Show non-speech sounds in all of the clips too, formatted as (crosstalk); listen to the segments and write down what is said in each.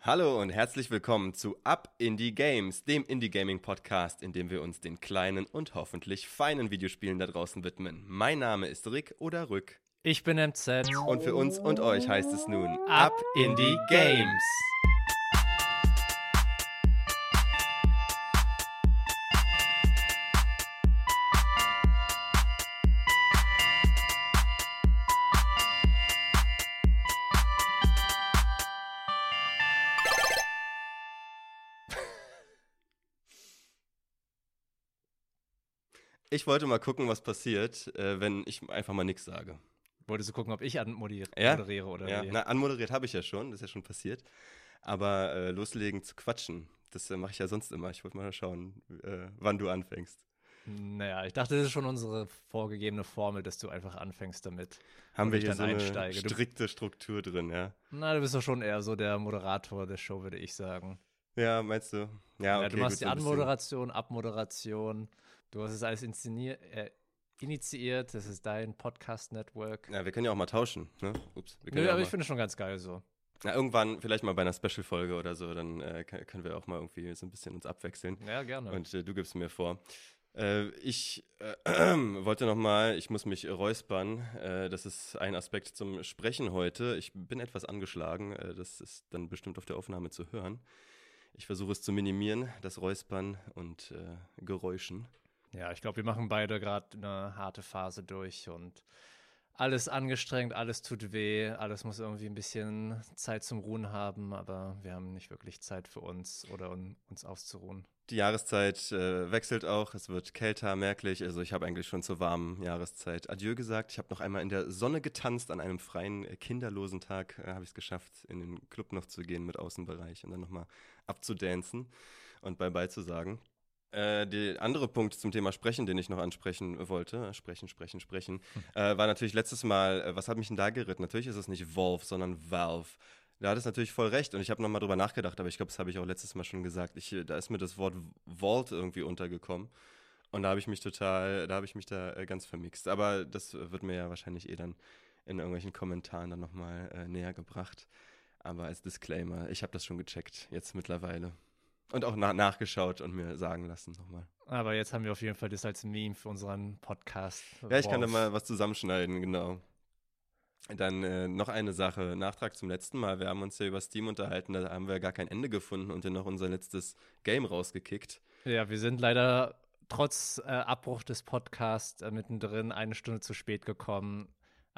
Hallo und herzlich willkommen zu Up Indie Games, dem Indie Gaming Podcast, in dem wir uns den kleinen und hoffentlich feinen Videospielen da draußen widmen. Mein Name ist Rick oder Rück. Ich bin MZ. Und für uns und euch heißt es nun Up Indie Games. Ich wollte mal gucken, was passiert, äh, wenn ich einfach mal nichts sage. Wolltest du gucken, ob ich anmoderiere Ja? oder Ja, wie? na, anmoderiert habe ich ja schon, das ist ja schon passiert. Aber äh, loslegen zu quatschen, das äh, mache ich ja sonst immer. Ich wollte mal schauen, äh, wann du anfängst. Naja, ich dachte, das ist schon unsere vorgegebene Formel, dass du einfach anfängst damit. Haben wir hier so eine einsteige. Strikte Struktur drin, ja? Na, du bist doch schon eher so der Moderator der Show, würde ich sagen. Ja, meinst du? Ja, Ja, okay, du machst gut, die. Anmoderation, Abmoderation. Du hast es alles inszeniert, äh, initiiert. Das ist dein Podcast-Network. Ja, wir können ja auch mal tauschen, ne? Ups. Nö, ja aber ich finde es schon ganz geil so. na, irgendwann, vielleicht mal bei einer Special-Folge oder so, dann äh, können wir auch mal irgendwie so ein bisschen uns abwechseln. Ja, gerne. Und äh, du gibst mir vor. Äh, ich äh, (clears throat) wollte noch mal, ich muss mich räuspern. Äh, das ist ein Aspekt zum Sprechen heute. Ich bin etwas angeschlagen. Äh, das ist dann bestimmt auf der Aufnahme zu hören. Ich versuche es zu minimieren, das Räuspern und Geräuschen. Ja, ich glaube, wir machen beide gerade eine harte Phase durch und alles angestrengt, alles tut weh, alles muss irgendwie ein bisschen Zeit zum Ruhen haben, aber wir haben nicht wirklich Zeit für uns oder um uns auszuruhen. Die Jahreszeit äh, wechselt auch, es wird kälter merklich. Also ich habe eigentlich schon zur warmen Jahreszeit Adieu gesagt. Ich habe noch einmal in der Sonne getanzt an einem freien, äh, kinderlosen Tag. Äh, habe ich es geschafft, in den Club noch zu gehen mit Außenbereich und dann nochmal abzudancen und Bye-bye zu sagen. Äh, der andere Punkt zum Thema Sprechen, den ich noch ansprechen wollte, äh, sprechen, sprechen, sprechen, äh, war natürlich letztes Mal, äh, was hat mich denn da geritten? Natürlich ist es nicht Volve, sondern Valve. Da hat es natürlich voll recht und ich habe nochmal drüber nachgedacht, aber ich glaube, das habe ich auch letztes Mal schon gesagt. Ich, äh, da ist mir das Wort Vault irgendwie untergekommen und da habe ich mich total, da habe ich mich da ganz vermixt. Aber das wird mir ja wahrscheinlich eh dann in irgendwelchen Kommentaren dann nochmal äh, näher gebracht. Aber als Disclaimer, ich habe das schon gecheckt, jetzt mittlerweile. Und auch na nachgeschaut und mir sagen lassen nochmal. Aber jetzt haben wir auf jeden Fall das als Meme für unseren Podcast. Ja, ich kann da mal was zusammenschneiden, genau. Dann äh, noch eine Sache, Nachtrag zum letzten Mal. Wir haben uns ja über Steam unterhalten, da haben wir gar kein Ende gefunden und dann noch unser letztes Game rausgekickt. Ja, wir sind leider trotz äh, Abbruch des Podcasts äh, mittendrin eine Stunde zu spät gekommen.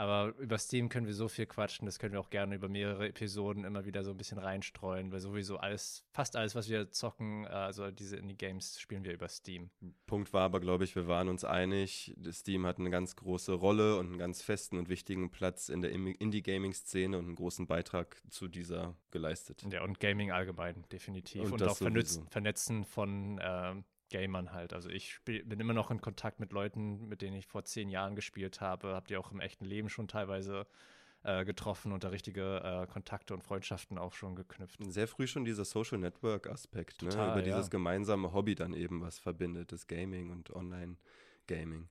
Aber über Steam können wir so viel quatschen, das können wir auch gerne über mehrere Episoden immer wieder so ein bisschen reinstreuen, weil sowieso alles, fast alles, was wir zocken, äh, also diese Indie-Games, spielen wir über Steam. Punkt war aber, glaube ich, wir waren uns einig, Steam hat eine ganz große Rolle und einen ganz festen und wichtigen Platz in der Indie-Gaming-Szene und einen großen Beitrag zu dieser geleistet. Ja, und Gaming allgemein, definitiv. Und Und, auch. Vernetzen von ähm, Gamern halt. Also ich spiel, bin immer noch in Kontakt mit Leuten, mit denen ich vor zehn Jahren gespielt habe. Habt ihr auch im echten Leben schon teilweise äh, getroffen und da richtige äh, Kontakte und Freundschaften auch schon geknüpft. Sehr früh schon dieser Social Network-Aspekt, ne? Total, über dieses ja. gemeinsame Hobby dann eben, was verbindet, das Gaming und Online-Gaming.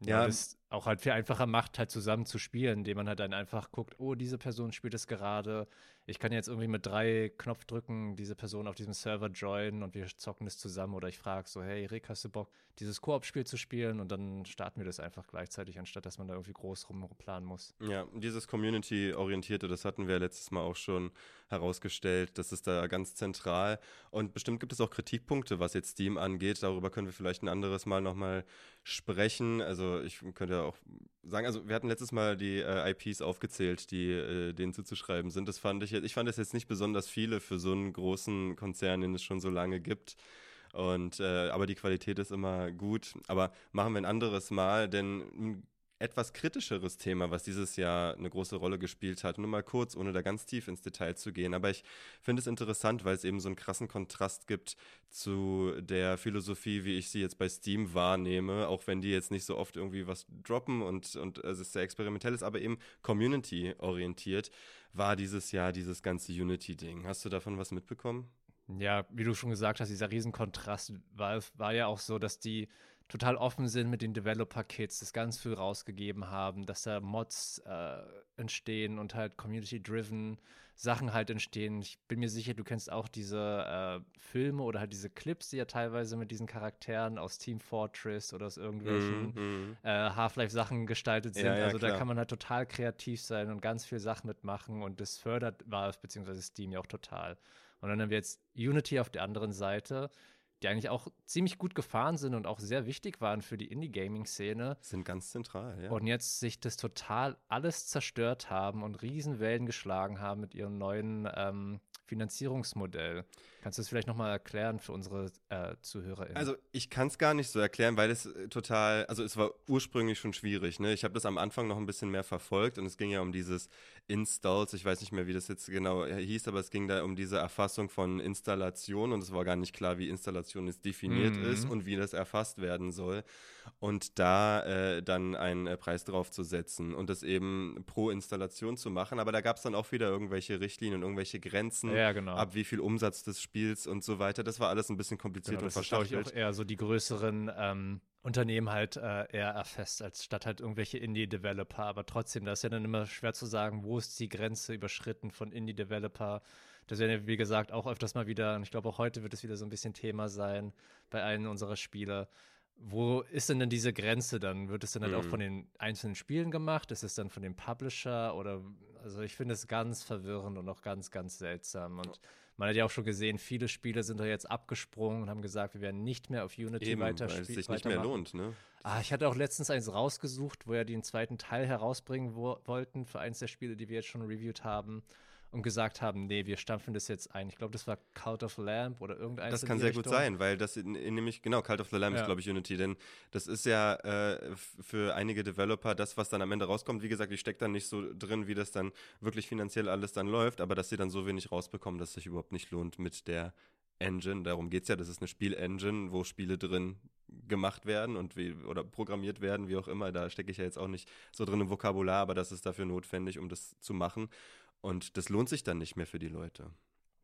Ja, Ja. das auch halt viel einfacher macht, halt zusammen zu spielen, indem man halt dann einfach guckt, oh, diese Person spielt es gerade. Ich kann jetzt irgendwie mit drei Knopfdrücken diese Person auf diesem Server joinen und wir zocken das zusammen. Oder ich frage so, hey Rick, hast du Bock, dieses Koop-Spiel zu spielen? Und dann starten wir das einfach gleichzeitig, anstatt dass man da irgendwie groß rumplanen muss. Ja, dieses Community-orientierte, das hatten wir letztes Mal auch schon herausgestellt, das ist da ganz zentral. Und bestimmt gibt es auch Kritikpunkte, was jetzt Steam angeht. Darüber können wir vielleicht ein anderes Mal nochmal sprechen. Also ich könnte auch sagen, also wir hatten letztes Mal die äh, IPs aufgezählt, die äh, denen zuzuschreiben sind. Das fand ich ich fand das jetzt nicht besonders viele für so einen großen Konzern, den es schon so lange gibt. Und äh, aber die Qualität ist immer gut. Aber machen wir ein anderes Mal, denn ein etwas kritischeres Thema, was dieses Jahr eine große Rolle gespielt hat. Nur mal kurz, ohne da ganz tief ins Detail zu gehen. Aber ich finde es interessant, weil es eben so einen krassen Kontrast gibt zu der Philosophie, wie ich sie jetzt bei Steam wahrnehme, auch wenn die jetzt nicht so oft irgendwie was droppen und, und es ist sehr experimentell ist, aber eben community-orientiert, war dieses Jahr dieses ganze Unity-Ding. Hast du davon was mitbekommen? Ja, wie du schon gesagt hast, dieser Riesenkontrast war, war ja auch so, dass die total offen sind mit den Developer-Kits, das ganz viel rausgegeben haben, dass da Mods äh, entstehen und halt Community-driven Sachen halt entstehen. Ich bin mir sicher, du kennst auch diese äh, Filme oder halt diese Clips, die ja teilweise mit diesen Charakteren aus Team Fortress oder aus irgendwelchen mm, mm. äh, Half-Life-Sachen gestaltet sind. Ja, ja, also klar. da kann man halt total kreativ sein und ganz viel Sachen mitmachen und das fördert Valve bzw. Steam ja auch total. Und dann haben wir jetzt Unity auf der anderen Seite, die eigentlich auch ziemlich gut gefahren sind und auch sehr wichtig waren für die Indie-Gaming-Szene. Sind ganz zentral, ja. Und jetzt sich das total alles zerstört haben und Riesenwellen geschlagen haben mit ihrem neuen ähm, Finanzierungsmodell. Kannst du das vielleicht nochmal erklären für unsere äh, ZuhörerInnen? Also ich kann es gar nicht so erklären, weil es äh, total, also es war ursprünglich schon schwierig. Ne? Ich habe das am Anfang noch ein bisschen mehr verfolgt und es ging ja um dieses Installs, ich weiß nicht mehr, wie das jetzt genau hieß, aber es ging da um diese Erfassung von Installation und es war gar nicht klar, wie Installation jetzt definiert mhm. ist und wie das erfasst werden soll. Und da äh, dann einen äh, Preis drauf zu setzen und das eben pro Installation zu machen. Aber da gab es dann auch wieder irgendwelche Richtlinien, irgendwelche Grenzen, ja, genau. ab wie viel Umsatz des Spiels und so weiter. Das war alles ein bisschen kompliziert genau, und verschachtelt. Das ist, ich, auch eher so die größeren ähm, Unternehmen halt äh, eher erfasst, als statt halt irgendwelche Indie-Developer. Aber trotzdem, da ist ja dann immer schwer zu sagen, wo ist die Grenze überschritten von Indie-Developer. Das werden ja, wie gesagt, auch öfters mal wieder, und ich glaube auch heute wird es wieder so ein bisschen Thema sein bei einem unserer Spiele. Wo ist denn denn diese Grenze dann? Wird es dann halt mhm. auch von den einzelnen Spielen gemacht? Ist es dann von dem Publisher? Oder, also ich finde es ganz verwirrend und auch ganz, ganz seltsam. Und man hat ja auch schon gesehen, viele Spiele sind da jetzt abgesprungen und haben gesagt, wir werden nicht mehr auf Unity Eben, weiter weil es sich nicht mehr lohnt, ne? Ah, ich hatte auch letztens eins rausgesucht, wo ja den zweiten Teil herausbringen wo wollten für eins der Spiele, die wir jetzt schon reviewed haben und gesagt haben, nee, wir stampfen das jetzt ein. Ich glaube, das war Cult of the Lamp oder irgendein. Das kann sehr Richtung. gut sein, weil das in, in, nämlich, genau, Cult of the Lamp ja. ist, glaube ich, Unity, denn das ist ja äh, für einige Developer das, was dann am Ende rauskommt. Wie gesagt, ich stecke da nicht so drin, wie das dann wirklich finanziell alles dann läuft, aber dass sie dann so wenig rausbekommen, dass es sich überhaupt nicht lohnt mit der Engine. Darum geht es ja, das ist eine Spielengine, wo Spiele drin gemacht werden und wie, oder programmiert werden, wie auch immer. Da stecke ich ja jetzt auch nicht so drin im Vokabular, aber das ist dafür notwendig, um das zu machen. Und das lohnt sich dann nicht mehr für die Leute.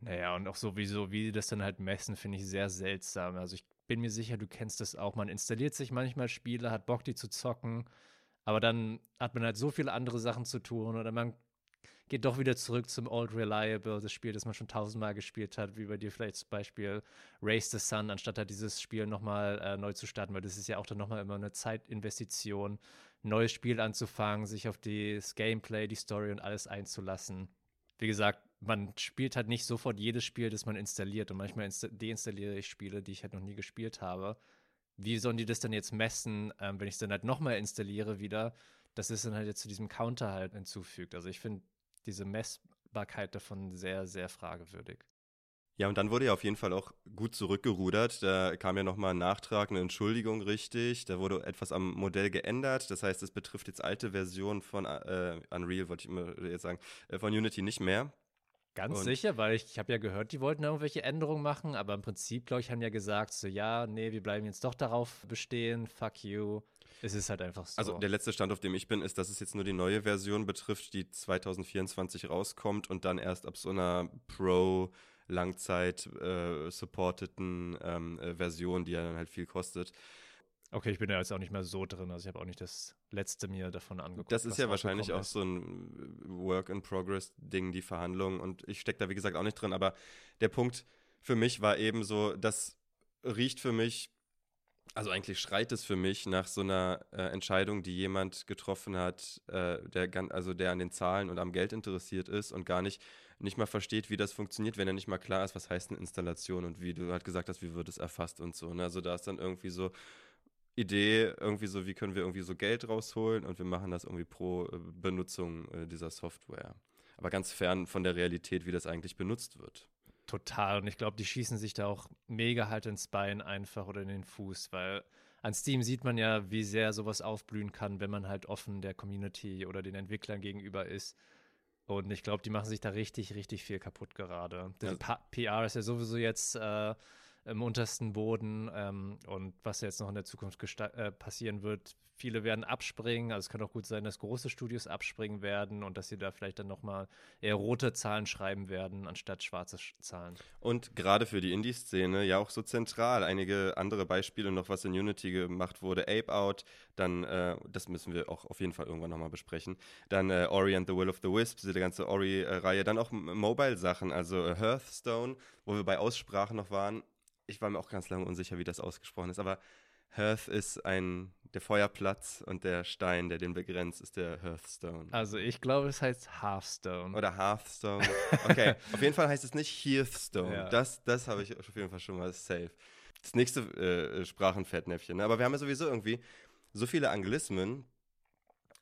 Naja, und auch sowieso, wie die das dann halt messen, finde ich sehr seltsam. Also ich bin mir sicher, du kennst das auch. Man installiert sich manchmal Spiele, hat Bock, die zu zocken, aber dann hat man halt so viele andere Sachen zu tun oder man geht doch wieder zurück zum Old Reliable, das Spiel, das man schon tausendmal gespielt hat, wie bei dir vielleicht zum Beispiel Race the Sun, anstatt halt dieses Spiel nochmal äh, neu zu starten, weil das ist ja auch dann nochmal immer eine Zeitinvestition neues Spiel anzufangen, sich auf das Gameplay, die Story und alles einzulassen. Wie gesagt, man spielt halt nicht sofort jedes Spiel, das man installiert. Und manchmal deinstalliere ich Spiele, die ich halt noch nie gespielt habe. Wie sollen die das dann jetzt messen, ähm, wenn ich es dann halt nochmal installiere wieder? Das ist dann halt jetzt zu diesem Counter halt hinzufügt. Also ich finde diese Messbarkeit davon sehr, sehr fragwürdig. Ja, und dann wurde ja auf jeden Fall auch gut zurückgerudert. Da kam ja nochmal ein Nachtrag, eine Entschuldigung richtig. Da wurde etwas am Modell geändert. Das heißt, es betrifft jetzt alte Versionen von äh, Unreal, wollte ich immer jetzt sagen, äh, von Unity nicht mehr. Ganz und sicher, weil ich, ich habe ja gehört, die wollten irgendwelche Änderungen machen, aber im Prinzip, glaube ich, haben ja gesagt, so ja, nee, wir bleiben jetzt doch darauf bestehen, fuck you. Es ist halt einfach so. Also der letzte Stand, auf dem ich bin, ist, dass es jetzt nur die neue Version betrifft, die 2024 rauskommt und dann erst ab so einer Pro- Langzeit äh, supporteten ähm, äh, Version, die ja dann halt viel kostet. Okay, ich bin ja jetzt auch nicht mehr so drin, also ich habe auch nicht das letzte mir davon angeguckt. Das ist ja wahrscheinlich auch so ein Work-in-Progress-Ding, die Verhandlungen und ich stecke da wie gesagt auch nicht drin, aber der Punkt für mich war eben so, das riecht für mich, also eigentlich schreit es für mich nach so einer äh, Entscheidung, die jemand getroffen hat, äh, der, also der an den Zahlen und am Geld interessiert ist und gar nicht nicht mal versteht, wie das funktioniert, wenn er nicht mal klar ist, was heißt eine Installation und wie du halt gesagt hast, wie wird es erfasst und so. Ne? Also da ist dann irgendwie so Idee, irgendwie so, wie können wir irgendwie so Geld rausholen und wir machen das irgendwie pro äh, Benutzung äh, dieser Software. Aber ganz fern von der Realität, wie das eigentlich benutzt wird. Total. Und ich glaube, die schießen sich da auch mega halt ins Bein einfach oder in den Fuß, weil an Steam sieht man ja, wie sehr sowas aufblühen kann, wenn man halt offen der Community oder den Entwicklern gegenüber ist. Und ich glaube, die machen sich da richtig, richtig viel kaputt gerade. Die also. PR ist ja sowieso jetzt äh, im untersten Boden. Ähm, und was jetzt noch in der Zukunft äh, passieren wird, viele werden abspringen. Also es kann auch gut sein, dass große Studios abspringen werden und dass sie da vielleicht dann nochmal eher rote Zahlen schreiben werden, anstatt schwarze Zahlen. Und gerade für die Indie-Szene ja auch so zentral. Einige andere Beispiele noch, was in Unity gemacht wurde. Ape Out, dann, äh, das müssen wir auch auf jeden Fall irgendwann nochmal besprechen. Dann äh, Ori and the Will of the Wisps, diese ganze Ori-Reihe. Dann auch Mobile-Sachen, also äh, Hearthstone, wo wir bei Aussprachen noch waren. Ich war mir auch ganz lange unsicher, wie das ausgesprochen ist, aber Hearth ist ein, der Feuerplatz und der Stein, der den begrenzt, ist der Hearthstone. Also ich glaube, es heißt Hearthstone. Oder Hearthstone. Okay, (laughs) auf jeden Fall heißt es nicht Hearthstone. Ja. Das, das habe ich auf jeden Fall schon mal safe. Das nächste äh, Sprachenfettnäpfchen. Ne? Aber wir haben ja sowieso irgendwie so viele Anglizismen,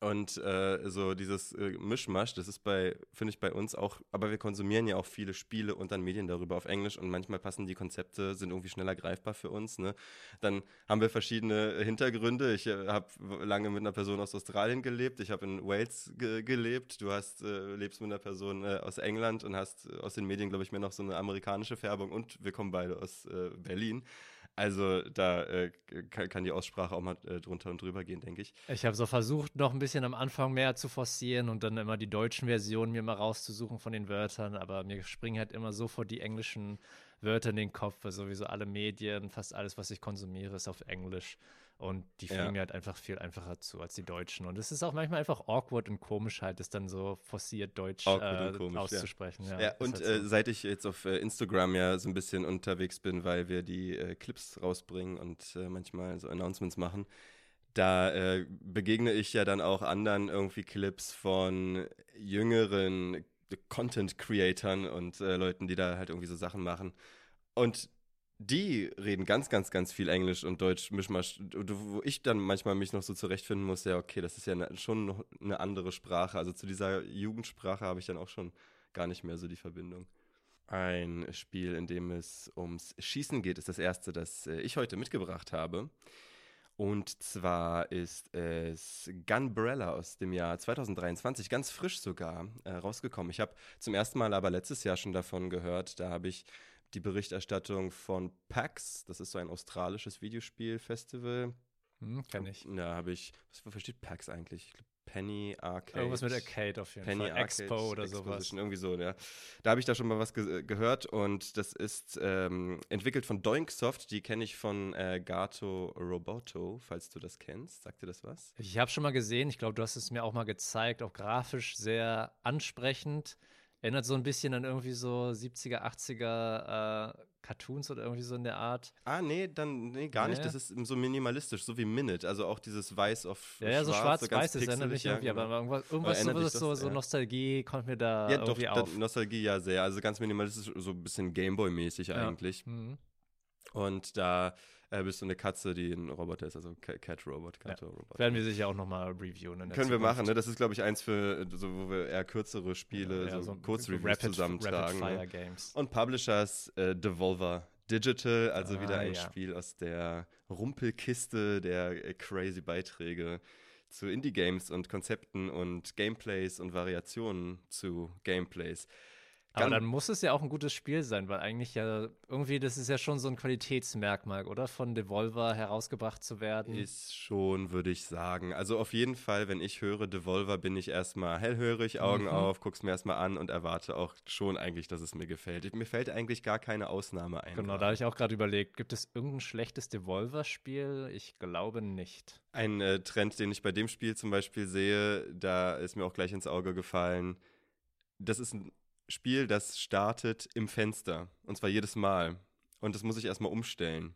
und äh, so dieses äh, Mischmasch, das ist bei, finde ich, bei uns auch, aber wir konsumieren ja auch viele Spiele und dann Medien darüber auf Englisch und manchmal passen die Konzepte, sind irgendwie schneller greifbar für uns. Ne? Dann haben wir verschiedene Hintergründe. Ich äh, habe lange mit einer Person aus Australien gelebt, ich habe in Wales ge gelebt, du hast, äh, lebst mit einer Person äh, aus England und hast äh, aus den Medien, glaube ich, mehr noch so eine amerikanische Färbung und wir kommen beide aus Berlin. Also da äh, kann, kann, die Aussprache auch mal äh, drunter und drüber gehen, denke ich. Ich habe so versucht, noch ein bisschen am Anfang mehr zu forcieren und dann immer die deutschen Versionen mir mal rauszusuchen von den Wörtern, aber mir springen halt immer sofort die englischen Wörter in den Kopf, weil sowieso alle Medien, fast alles, was ich konsumiere, ist auf Englisch. Und die fliegen ja. mir halt einfach viel einfacher zu als die Deutschen. Und es ist auch manchmal einfach awkward und komisch, halt, das dann so forciert Deutsch äh, komisch, auszusprechen. Ja, ja und halt äh, so. äh, seit ich jetzt auf äh, Instagram ja so ein bisschen unterwegs bin, weil wir die äh, Clips rausbringen und äh, manchmal so Announcements machen, da begegne ich ja dann auch anderen irgendwie Clips von jüngeren Content-Creatern und Leuten, die da halt irgendwie so Sachen machen. Und die reden ganz, ganz, ganz viel Englisch und Deutsch Mischmasch, wo ich dann manchmal mich noch so zurechtfinden muss, ja, okay, das ist ja ne, schon noch eine andere Sprache. Also zu dieser Jugendsprache habe ich dann auch schon gar nicht mehr so die Verbindung. Ein Spiel, in dem es ums Schießen geht, ist das erste, das äh, ich heute mitgebracht habe. Und zwar ist es Gunbrella aus dem Jahr 2023, ganz frisch sogar, äh, rausgekommen. Ich habe zum ersten Mal aber letztes Jahr schon davon gehört. Da habe ich die Berichterstattung von PAX. Das ist so ein australisches Videospielfestival. Hm, kenn ich. Da habe ich, was versteht PAX eigentlich? Ich glaube, Penny Arcade. Irgendwas mit Arcade auf jeden Penny Fall. Arcade Expo oder sowas. Irgendwie so, ja. Da habe ich da schon mal was ge gehört und das ist ähm, entwickelt von Doinksoft. Die kenne ich von äh, Gato Roboto, falls du das kennst. Sagt dir das was? Ich habe schon mal gesehen. Ich glaube, du hast es mir auch mal gezeigt. Auch grafisch sehr ansprechend. Erinnert so ein bisschen an irgendwie so 70er, 80er äh, Cartoons oder irgendwie so in der Art. Ah, nee, dann nee, gar nee. nicht. Das ist so minimalistisch, so wie Minute. Also auch dieses Weiß auf ja, ja, so schwarz-weiß, so das erinnert mich irgendwie, ja, genau. aber irgendwas, irgendwas sowas, so, das, so, ja. Nostalgie kommt mir da ja, irgendwie doch, auf. Nostalgie ja sehr. Also ganz minimalistisch, so ein bisschen Gameboy-mäßig eigentlich. Mhm. Und da äh, bist du eine Katze, die ein Roboter ist, also Cat-Robot. Ja. Werden wir sicher auch nochmal reviewen. Können Zukunft. wir machen, ne? Das ist, glaube ich, eins für, so, wo wir eher kürzere Spiele, ja, so, so Kurzreviews zusammentragen. Rapid ne? Und Publishers äh, Devolver Digital, also ah, wieder ein ja. Spiel aus der Rumpelkiste der äh, crazy Beiträge zu Indie-Games und Konzepten und Gameplays und Variationen zu Gameplays. Aber dann muss es ja auch ein gutes Spiel sein, weil eigentlich ja irgendwie, das ist ja schon so ein Qualitätsmerkmal, oder? Von Devolver herausgebracht zu werden. Ist schon, würde ich sagen. Also auf jeden Fall, wenn ich höre Devolver, bin ich erstmal hellhörig, Augen mhm. auf, guck's mir erstmal an und erwarte auch schon eigentlich, dass es mir gefällt. Mir fällt eigentlich gar keine Ausnahme ein. Genau, da habe ich auch gerade überlegt, gibt es irgendein schlechtes Devolver-Spiel? Ich glaube nicht. Ein äh, Trend, den ich bei dem Spiel zum Beispiel sehe, da ist mir auch gleich ins Auge gefallen. Das ist ein Spiel, das startet im Fenster. Und zwar jedes Mal. Und das muss ich erstmal umstellen.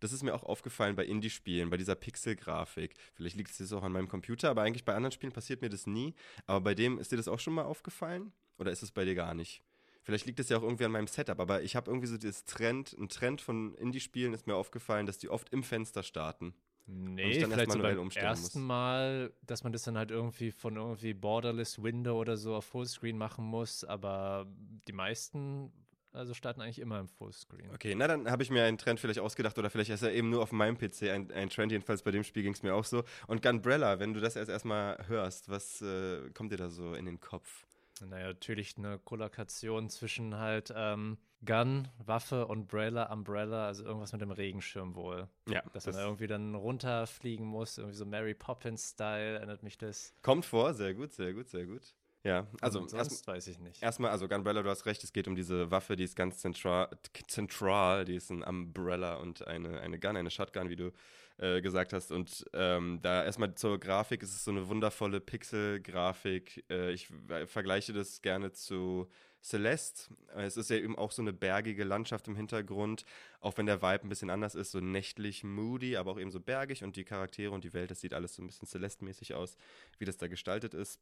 Das ist mir auch aufgefallen bei Indie-Spielen, bei dieser Pixel-Grafik. Vielleicht liegt es jetzt auch an meinem Computer, aber eigentlich bei anderen Spielen passiert mir das nie. Aber bei dem, ist dir das auch schon mal aufgefallen? Oder ist es bei dir gar nicht? Vielleicht liegt es ja auch irgendwie an meinem Setup, aber ich habe irgendwie so dieses Trend, ein Trend von Indie-Spielen ist mir aufgefallen, dass die oft im Fenster starten. Nee, vielleicht so beim ersten muss. Mal, dass man das dann halt irgendwie von irgendwie Borderless Window oder so auf Fullscreen machen muss, aber die meisten also starten eigentlich immer im Fullscreen. Okay, na dann habe ich mir einen Trend vielleicht ausgedacht oder vielleicht ist er eben nur auf meinem PC ein, ein Trend. Jedenfalls bei dem Spiel ging es mir auch so. Und Gunbrella, wenn du das erst erstmal hörst, was äh, kommt dir da so in den Kopf? Naja, natürlich eine Kollokation zwischen halt ähm, Gun, Waffe, Umbrella, Umbrella, also irgendwas mit dem Regenschirm wohl. Ja. Dass das man irgendwie dann runterfliegen muss, irgendwie so Mary Poppins-Style, erinnert mich das. Kommt vor, sehr gut, sehr gut, sehr gut. Ja, also Und sonst erst, weiß ich nicht. Erstmal, also Gunbrella, du hast recht, es geht um diese Waffe, die ist ganz zentral, zentral die ist ein Umbrella und eine, eine Gun, eine Shotgun, wie du äh, gesagt hast. Und ähm, da erstmal zur Grafik, es ist so eine wundervolle Pixel-Grafik. Äh, ich vergleiche das gerne zu Celeste. Es ist ja eben auch so eine bergige Landschaft im Hintergrund, auch wenn der Vibe ein bisschen anders ist, so nächtlich moody, aber auch eben so bergig und die Charaktere und die Welt, das sieht alles so ein bisschen Celeste-mäßig aus, wie das da gestaltet ist.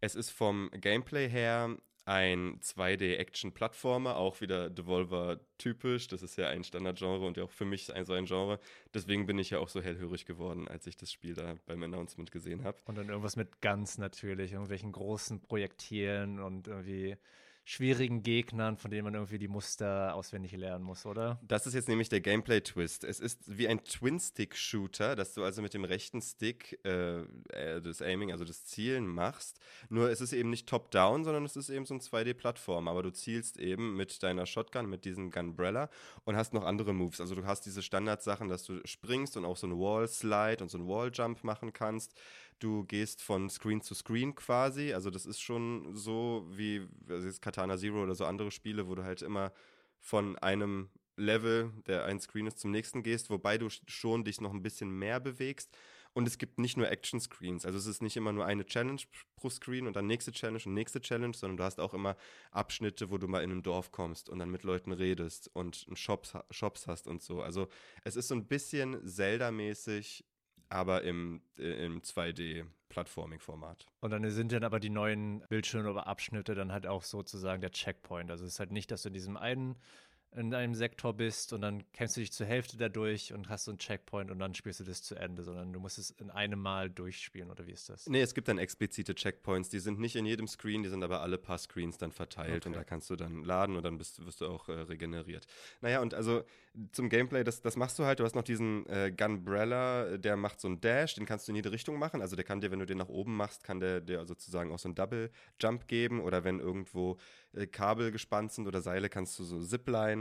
Es ist vom Gameplay her ein 2D-Action-Plattformer, auch wieder Devolver-typisch. Das ist ja ein Standardgenre und ja auch für mich ein, so ein Genre. Deswegen bin ich ja auch so hellhörig geworden, als ich das Spiel da beim Announcement gesehen habe. Und dann irgendwas mit Guns natürlich, irgendwelchen großen Projektilen und irgendwie schwierigen Gegnern, von denen man irgendwie die Muster auswendig lernen muss, oder? Das ist jetzt nämlich der Gameplay-Twist. Es ist wie ein Twin-Stick-Shooter, dass du also mit dem rechten Stick äh, äh das Aiming, also das Zielen machst. Nur es ist eben nicht top-down, sondern es ist eben so ein 2D-Plattform. Aber du zielst eben mit deiner Shotgun, mit diesem Gunbrella und hast noch andere Moves. Also du hast diese Standardsachen, dass du springst und auch so einen Wall-Slide und so einen Wall-Jump machen kannst. Du gehst von Screen zu Screen quasi. Also das ist schon so wie also jetzt Katana Zero oder so andere Spiele, wo du halt immer von einem Level, der ein Screen ist, zum nächsten gehst, wobei du schon dich noch ein bisschen mehr bewegst. Und es gibt nicht nur Action-Screens. Also es ist nicht immer nur eine Challenge pro Screen und dann nächste Challenge und nächste Challenge, sondern du hast auch immer Abschnitte, wo du mal in ein Dorf kommst und dann mit Leuten redest und Shops, Shops hast und so. Also es ist so ein bisschen Zelda-mäßig aber im, äh, im 2D-Plattforming-Format. Und dann sind dann aber die neuen Bildschirme oder Abschnitte dann halt auch sozusagen der Checkpoint. Also es ist halt nicht, dass du in diesem einen in einem Sektor bist und dann kämpfst du dich zur Hälfte dadurch und hast so einen Checkpoint und dann spielst du das zu Ende, sondern du musst es in einem Mal durchspielen oder wie ist das? Nee, es gibt dann explizite Checkpoints, die sind nicht in jedem Screen, die sind aber alle paar Screens dann verteilt okay. und da kannst du dann laden und dann bist, wirst du auch äh, regeneriert. Naja, und also zum Gameplay, das, das machst du halt, du hast noch diesen äh, Gunbrella, der macht so einen Dash, den kannst du in jede Richtung machen, also der kann dir, wenn du den nach oben machst, kann der dir sozusagen auch so einen Double Jump geben oder wenn irgendwo äh, Kabel gespannt sind oder Seile, kannst du so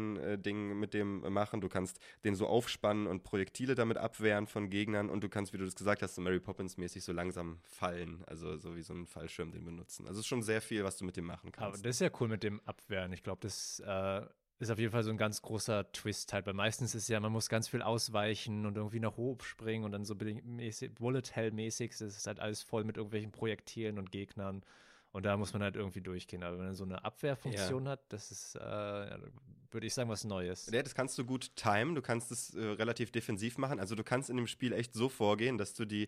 Zipline-Ding mit dem machen. Du kannst den so aufspannen und Projektile damit abwehren von Gegnern und du kannst, wie du das gesagt hast, so Mary Poppins-mäßig so langsam fallen. Also so wie so ein Fallschirm den benutzen. Also es ist schon sehr viel, was du mit dem machen kannst. Aber das ist ja cool mit dem Abwehren. Ich glaube, das äh, ist auf jeden Fall so ein ganz großer Twist halt, weil meistens ist ja, man muss ganz viel ausweichen und irgendwie nach hoch springen und dann so Bullet Hell-mäßig, das ist halt alles voll mit irgendwelchen Projektilen und Gegnern. Und da muss man halt irgendwie durchgehen. Aber wenn man so eine Abwehrfunktion ja. hat, das ist, äh, würde ich sagen, was Neues. Ja, das kannst du gut timen. Du kannst es äh, relativ defensiv machen. Also du kannst in dem Spiel echt so vorgehen, dass du die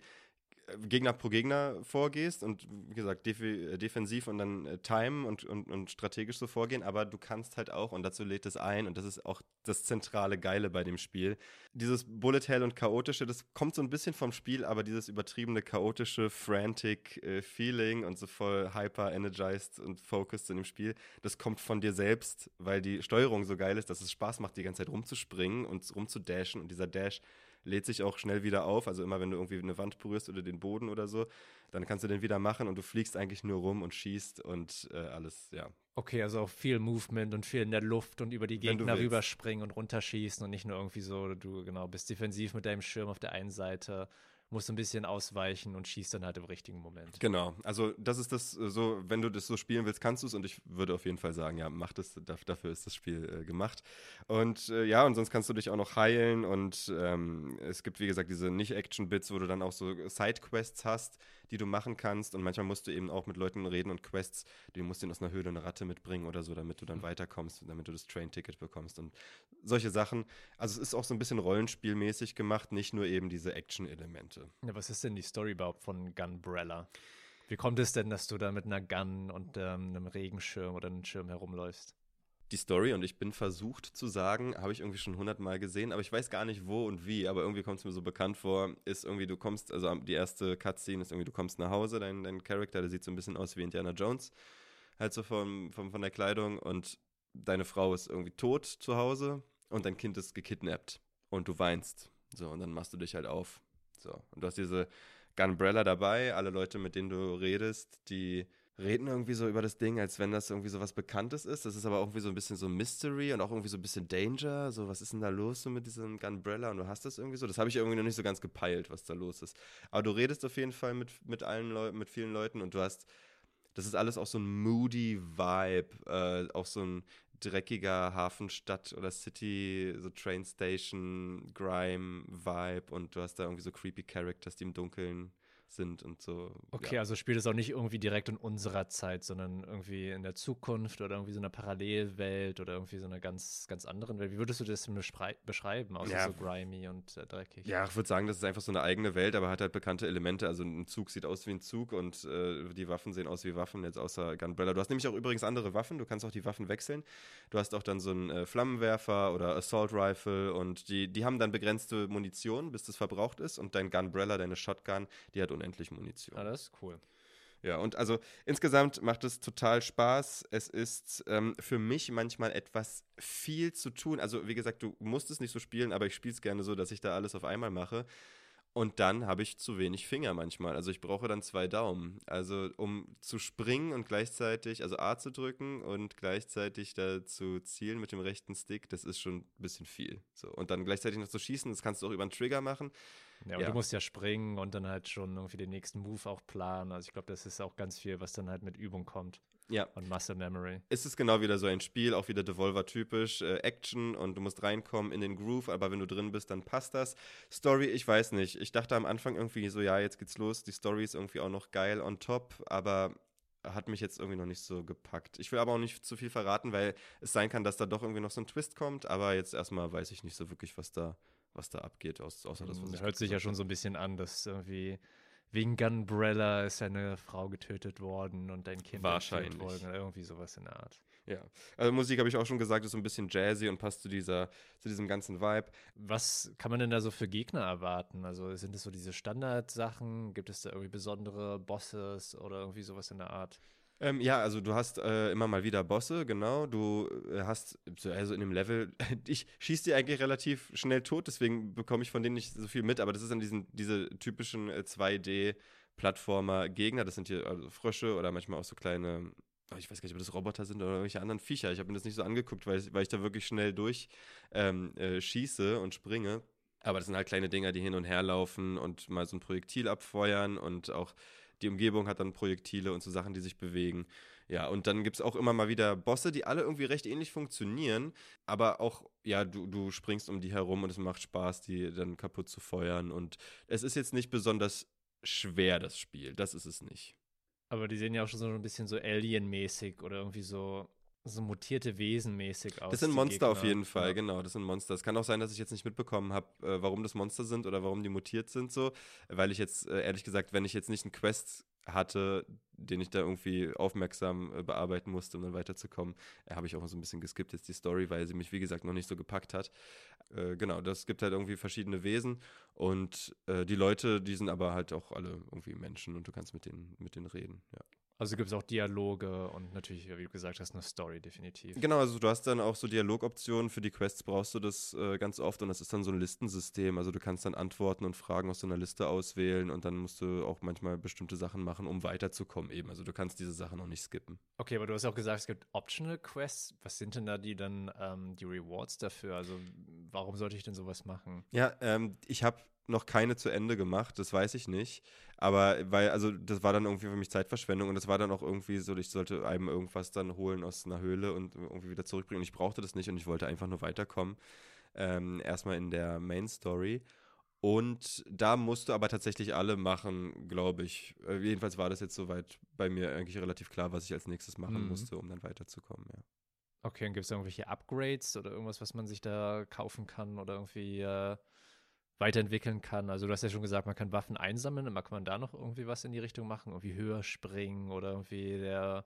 Gegner pro Gegner vorgehst und wie gesagt, def äh, defensiv und dann äh, time und, und, und strategisch so vorgehen, aber du kannst halt auch, und dazu lädt es ein, und das ist auch das zentrale Geile bei dem Spiel, dieses Bullet Hell und chaotische, das kommt so ein bisschen vom Spiel, aber dieses übertriebene, chaotische, frantic äh, Feeling und so voll hyper energized und focused in dem Spiel, das kommt von dir selbst, weil die Steuerung so geil ist, dass es Spaß macht, die ganze Zeit rumzuspringen und rumzudashen und dieser Dash lädt sich auch schnell wieder auf. Also immer, wenn du irgendwie eine Wand berührst oder den Boden oder so, dann kannst du den wieder machen und du fliegst eigentlich nur rum und schießt und äh, alles, ja. Okay, also auch viel Movement und viel in der Luft und über die Gegner rüberspringen und runterschießen und nicht nur irgendwie so, du genau bist defensiv mit deinem Schirm auf der einen Seite musst ein bisschen ausweichen und schießt dann halt im richtigen Moment. Genau, also das ist das äh, so, wenn du das so spielen willst, kannst du es und ich würde auf jeden Fall sagen, ja, mach das, dafür ist das Spiel äh, gemacht. Und äh, ja, und sonst kannst du dich auch noch heilen und ähm, es gibt, wie gesagt, diese Nicht-Action-Bits, wo du dann auch so Side-Quests hast, die du machen kannst. Und manchmal musst du eben auch mit Leuten reden und Quests, du musst ihnen aus einer Höhle eine Ratte mitbringen oder so, damit du dann mhm. weiterkommst damit du das Train-Ticket bekommst und solche Sachen. Also es ist auch so ein bisschen rollenspielmäßig gemacht, nicht nur eben diese Action-Elemente. Ja, was ist denn die Story überhaupt von Gunbrella? Wie kommt es denn, dass du da mit einer Gun und ähm, einem Regenschirm oder einem Schirm herumläufst? die Story und ich bin versucht zu sagen, habe ich irgendwie schon hundertmal gesehen, aber ich weiß gar nicht wo und wie, aber irgendwie kommt es mir so bekannt vor, ist irgendwie, du kommst, also die erste Cutscene ist irgendwie, du kommst nach Hause, dein, dein Charakter, der sieht so ein bisschen aus wie Indiana Jones, halt so vom, vom, von der Kleidung und deine Frau ist irgendwie tot zu Hause und dein Kind ist gekidnappt und du weinst. So, und dann machst du dich halt auf. So, und du hast diese Gunbrella dabei, alle Leute, mit denen du redest, die reden irgendwie so über das Ding, als wenn das irgendwie so was Bekanntes ist. Das ist aber irgendwie so ein bisschen so Mystery und auch irgendwie so ein bisschen Danger. So, was ist denn da los so mit diesem Gunbrella und du hast das irgendwie so? Das habe ich irgendwie noch nicht so ganz gepeilt, was da los ist. Aber du redest auf jeden Fall mit, mit allen Leuten, mit vielen Leuten und du hast, das ist alles auch so ein moody Vibe, äh, auch so ein dreckiger Hafenstadt oder City, so Train Station, Grime Vibe und du hast da irgendwie so creepy Characters, die im Dunkeln sind und so. Okay, ja. also spielt es auch nicht irgendwie direkt in unserer Zeit, sondern irgendwie in der Zukunft oder irgendwie so einer Parallelwelt oder irgendwie so einer ganz, ganz anderen Welt. Wie würdest du das beschreiben, außer Ja. so grimy und äh, dreckig? Ja, ich würde sagen, das ist einfach so eine eigene Welt, aber hat halt bekannte Elemente. Also ein Zug sieht aus wie ein Zug und äh, die Waffen sehen aus wie Waffen, jetzt außer Gunbrella. Du hast nämlich auch übrigens andere Waffen, du kannst auch die Waffen wechseln. Du hast auch dann so einen äh, Flammenwerfer oder Assault Rifle und die, die haben dann begrenzte Munition, bis das verbraucht ist und dein Gunbrella, deine Shotgun, die hat unendlich Munition. Ah, das ist cool. Ja, und also insgesamt macht es total Spaß. Es ist ähm, für mich manchmal etwas viel zu tun. Also, wie gesagt, du musst es nicht so spielen, aber ich spiele es gerne so, dass ich da alles auf einmal mache. Und dann habe ich zu wenig Finger manchmal. Also ich brauche dann zwei Daumen. Also um zu springen und gleichzeitig, also A zu drücken und gleichzeitig da zu zielen mit dem rechten Stick, das ist schon ein bisschen viel. So. Und dann gleichzeitig noch zu schießen, das kannst du auch über einen Trigger machen. Ja, und Ja. du musst ja springen und dann halt schon irgendwie den nächsten Move auch planen. Also ich glaube, das ist auch ganz viel, was dann halt mit Übung kommt Ja, und Muscle Memory. es ist genau wieder so ein Spiel, auch wieder Devolver-typisch, äh, Action und du musst reinkommen in den Groove, aber wenn du drin bist, dann passt das. Story, ich weiß nicht. Ich dachte am Anfang irgendwie so, ja, jetzt geht's los, die Story ist irgendwie auch noch geil on top, aber hat mich jetzt irgendwie noch nicht so gepackt. Ich will aber auch nicht zu viel verraten, weil es sein kann, dass da doch irgendwie noch so ein Twist kommt, aber jetzt erstmal weiß ich nicht so wirklich, was da, was da abgeht, außer das, was ich hört sich ja schon so ein bisschen an, dass irgendwie wegen Gunbrella ist eine Frau getötet worden und dein Kind Wahrscheinlich. worden oder irgendwie sowas in der Art. Ja, also Musik habe ich auch schon gesagt, ist so ein bisschen jazzy und passt zu dieser, zu diesem ganzen Vibe. Was kann man denn da so für Gegner erwarten? Also sind es so diese Standardsachen? Gibt es da irgendwie besondere Bosses oder irgendwie sowas in der Art? Ähm, ja, also du hast äh, immer mal wieder Bosse, genau. Du äh, hast, so- also in dem Level, (laughs) ich schieße die eigentlich relativ schnell tot, deswegen bekomme ich von denen nicht so viel mit, aber das ist dann diesen, diese typischen äh, 2D-Plattformer-Gegner. Das sind hier also Frösche oder manchmal auch so kleine, oh, ich weiß gar nicht, ob das Roboter sind oder irgendwelche anderen Viecher. Ich habe mir das nicht so angeguckt, weil, ich- weil ich da wirklich schnell durch ähm, äh, schieße und springe. Aber das sind halt kleine Dinger, die hin und her laufen und mal so ein Projektil abfeuern und auch die Umgebung hat dann Projektile und so Sachen, die sich bewegen. Ja, und dann gibt es auch immer mal wieder Bosse, die alle irgendwie recht ähnlich funktionieren, aber auch, ja, du, du springst um die herum und es macht Spaß, die dann kaputt zu feuern. Und es ist jetzt nicht besonders schwer, das Spiel. Das ist es nicht. Aber die sehen ja auch schon so ein bisschen so Alien-mäßig oder irgendwie so, so mutierte Wesen mäßig aus. Das sind Monster auf jeden Fall, Ja. genau, das sind Monster. Es kann auch sein, dass ich jetzt nicht mitbekommen habe, äh, warum das Monster sind oder warum die mutiert sind so, weil ich jetzt, äh, ehrlich gesagt, wenn ich jetzt nicht einen Quest hatte, den ich da irgendwie aufmerksam äh, bearbeiten musste, um dann weiterzukommen, äh, habe ich auch so ein bisschen geskippt jetzt die Story, weil sie mich, wie gesagt, noch nicht so gepackt hat. Äh, genau, das gibt halt irgendwie verschiedene Wesen und äh, die Leute, die sind aber halt auch alle irgendwie Menschen und du kannst mit denen, mit denen reden, ja. Also gibt es auch Dialoge und natürlich, wie du gesagt hast, eine Story definitiv. Genau, also du hast dann auch so Dialogoptionen. Für die Quests brauchst du das äh, ganz oft und das ist dann so ein Listensystem. Also du kannst dann Antworten und Fragen aus so einer Liste auswählen und dann musst du auch manchmal bestimmte Sachen machen, um weiterzukommen eben. Also du kannst diese Sachen auch nicht skippen. Okay, aber du hast auch gesagt, es gibt Optional Quests. Was sind denn da die dann ähm, die Rewards dafür? Also warum sollte ich denn sowas machen? Ja, ähm, ich habe noch keine zu Ende gemacht, das weiß ich nicht. Aber weil, also das war dann irgendwie für mich Zeitverschwendung und das war dann auch irgendwie so, ich sollte einem irgendwas dann holen aus einer Höhle und irgendwie wieder zurückbringen. Und ich brauchte das nicht und ich wollte einfach nur weiterkommen. Ähm, erstmal in der Main Story. Und da musst du aber tatsächlich alle machen, glaube ich. Äh, jedenfalls war das jetzt soweit bei mir eigentlich relativ klar, was ich als nächstes machen Mhm. musste, um dann weiterzukommen, ja. Okay, und gibt es irgendwelche Upgrades oder irgendwas, was man sich da kaufen kann oder irgendwie äh, weiterentwickeln kann? Also du hast ja schon gesagt, man kann Waffen einsammeln, aber kann man da noch irgendwie was in die Richtung machen? Irgendwie höher springen oder irgendwie der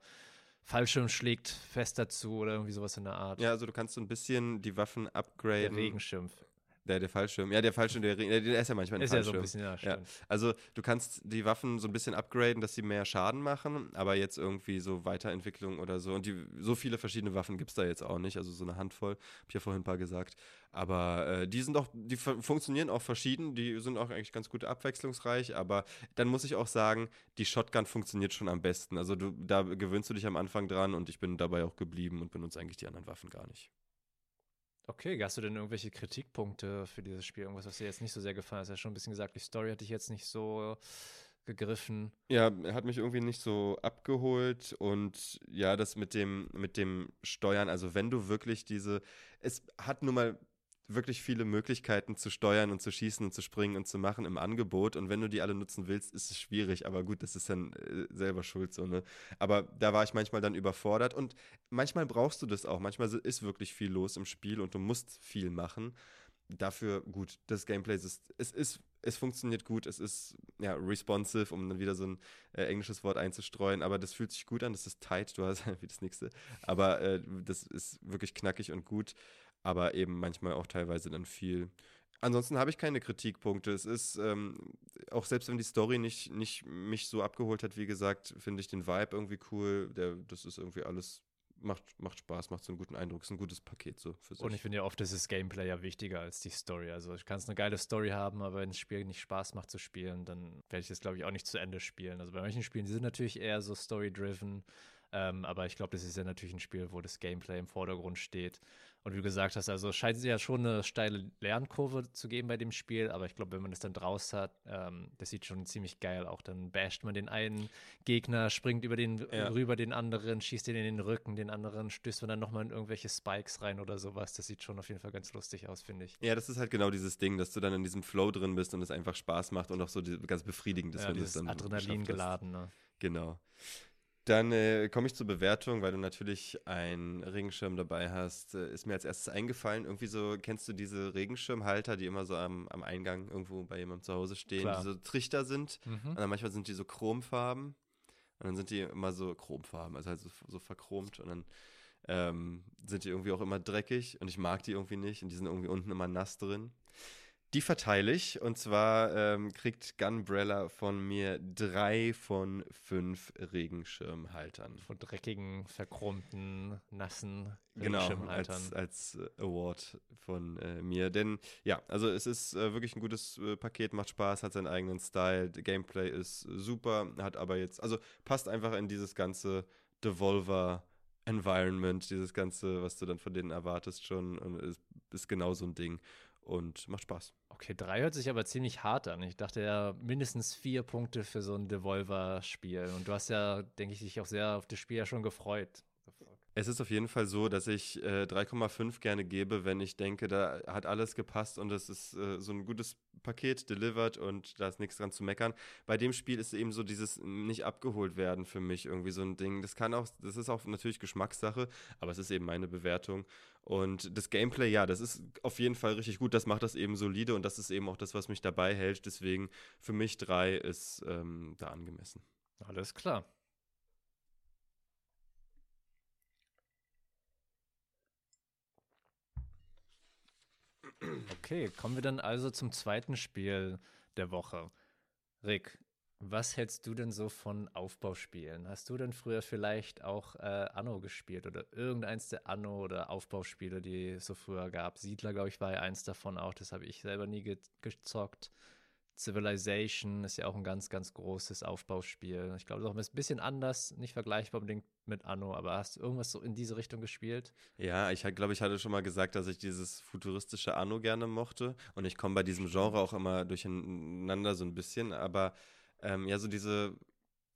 Fallschirm schlägt fest dazu oder irgendwie sowas in der Art? Ja, also du kannst so ein bisschen die Waffen der upgraden. Regenschirm. Der, der Fallschirm. Ja, der Fallschirm, der, der, ist ja manchmal ein Ist ja Fallschirm. so ein bisschen, ja, Ja. Also du kannst die Waffen so ein bisschen upgraden, dass sie mehr Schaden machen, aber jetzt irgendwie so Weiterentwicklung oder so. Und die, so viele verschiedene Waffen gibt es da jetzt auch nicht, also so eine Handvoll, habe ich ja vorhin ein paar gesagt. Aber äh, die sind auch, die fu- funktionieren auch verschieden, die sind auch eigentlich ganz gut abwechslungsreich, aber dann muss ich auch sagen, die Shotgun funktioniert schon am besten. Also du, da gewöhnst du dich am Anfang dran und ich bin dabei auch geblieben und benutze eigentlich die anderen Waffen gar nicht. Okay, hast du denn irgendwelche Kritikpunkte für dieses Spiel? Irgendwas, was dir jetzt nicht so sehr gefallen hat? Du hast ja schon ein bisschen gesagt, die Story hat dich jetzt nicht so gegriffen. Ja, hat mich irgendwie nicht so abgeholt und ja, das mit dem, mit dem Steuern, also wenn du wirklich diese, es hat nun mal wirklich viele Möglichkeiten zu steuern und zu schießen und zu springen und zu machen im Angebot. Und wenn du die alle nutzen willst, ist es schwierig, aber gut, das ist dann äh, selber schuld so, ne? Aber da war ich manchmal dann überfordert. Und manchmal brauchst du das auch, manchmal ist wirklich viel los im Spiel und du musst viel machen. Dafür gut, das Gameplay ist, es ist, es funktioniert gut, es ist ja responsive, um dann wieder so ein äh, englisches Wort einzustreuen, aber das fühlt sich gut an, das ist tight, du hast (laughs) wie das nächste, aber äh, das ist wirklich knackig und gut, aber eben manchmal auch teilweise dann viel. Ansonsten habe ich keine Kritikpunkte. Es ist, ähm, auch selbst wenn die Story nicht, nicht mich so abgeholt hat, wie gesagt, finde ich den Vibe irgendwie cool. Der, das ist irgendwie alles, macht, macht Spaß, macht so einen guten Eindruck, ist ein gutes Paket so für sich. Und ich finde ja oft ist das Gameplay ja wichtiger als die Story. Also ich kann es eine geile Story haben, aber wenn das Spiel nicht Spaß macht zu spielen, dann werde ich das, glaube ich, auch nicht zu Ende spielen. Also bei manchen Spielen, die sind natürlich eher so story-driven, ähm, aber ich glaube, das ist ja natürlich ein Spiel, wo das Gameplay im Vordergrund steht. Und wie du gesagt hast, also scheint es ja schon eine steile Lernkurve zu geben bei dem Spiel, aber ich glaube, wenn man das dann draus hat, ähm, das sieht schon ziemlich geil auch. Dann basht man den einen Gegner, springt über den Ja. rüber den anderen, schießt den in den Rücken, den anderen stößt man dann nochmal in irgendwelche Spikes rein oder sowas. Das sieht schon auf jeden Fall ganz lustig aus, finde ich. Ja, das ist halt genau dieses Ding, dass du dann in diesem Flow drin bist und es einfach Spaß macht und auch so ganz befriedigend ist, ja, wenn du es dann Adrenalin geladen. Ne? Genau. Dann äh, komme ich zur Bewertung, weil du natürlich einen Regenschirm dabei hast. Äh, ist mir als erstes eingefallen, irgendwie so, kennst du diese Regenschirmhalter, die immer so am, am Eingang irgendwo bei jemandem zu Hause stehen, Klar. die so Trichter sind? Mhm. Und dann manchmal sind die so chromfarben. Und dann sind die immer so chromfarben, also halt so, so verchromt. Und dann ähm, sind die irgendwie auch immer dreckig. Und ich mag die irgendwie nicht. Und die sind irgendwie unten immer nass drin. Die verteile ich. Und zwar ähm, kriegt Gunbrella von mir drei von fünf Regenschirmhaltern. Von dreckigen, verchromten, nassen Genau, Regenschirmhaltern. als, als äh, Award von äh, mir. Denn ja, also es ist äh, wirklich ein gutes äh, Paket, macht Spaß, hat seinen eigenen Style, Gameplay ist super, hat aber jetzt, also passt einfach in dieses ganze Devolver Environment, dieses ganze, was du dann von denen erwartest schon und ist, ist genau so ein Ding und macht Spaß. Okay, drei hört sich aber ziemlich hart an. Ich dachte ja mindestens vier Punkte für so ein Devolver-Spiel. Und du hast ja, denke ich, dich auch sehr auf das Spiel ja schon gefreut. Es ist auf jeden Fall so, dass ich äh, 3,5 gerne gebe, wenn ich denke, da hat alles gepasst und es ist äh, so ein gutes Paket delivered und da ist nichts dran zu meckern. Bei dem Spiel ist eben so dieses nicht abgeholt werden für mich irgendwie so ein Ding. Das kann auch, das ist auch natürlich Geschmackssache, aber es ist eben meine Bewertung. Und das Gameplay, ja, das ist auf jeden Fall richtig gut. Das macht das eben solide und das ist eben auch das, was mich dabei hält. Deswegen für mich drei ist ähm, da angemessen. Alles klar. Okay, kommen wir dann also zum zweiten Spiel der Woche. Rick, was hältst du denn so von Aufbauspielen? Hast du denn früher vielleicht auch äh, Anno gespielt oder irgendeins der Anno oder Aufbauspiele, die es so früher gab? Siedler, glaube ich, war ja eins davon auch. Das habe ich selber nie ge gezockt. Civilization ist ja auch ein ganz, ganz großes Aufbauspiel. Ich glaube, es ist auch ein bisschen anders, nicht vergleichbar unbedingt mit Anno, aber hast du irgendwas so in diese Richtung gespielt? Ja, ich glaube, ich hatte schon mal gesagt, dass ich dieses futuristische Anno gerne mochte. Und ich komme bei diesem Genre auch immer durcheinander so ein bisschen. Aber ähm, ja, so diese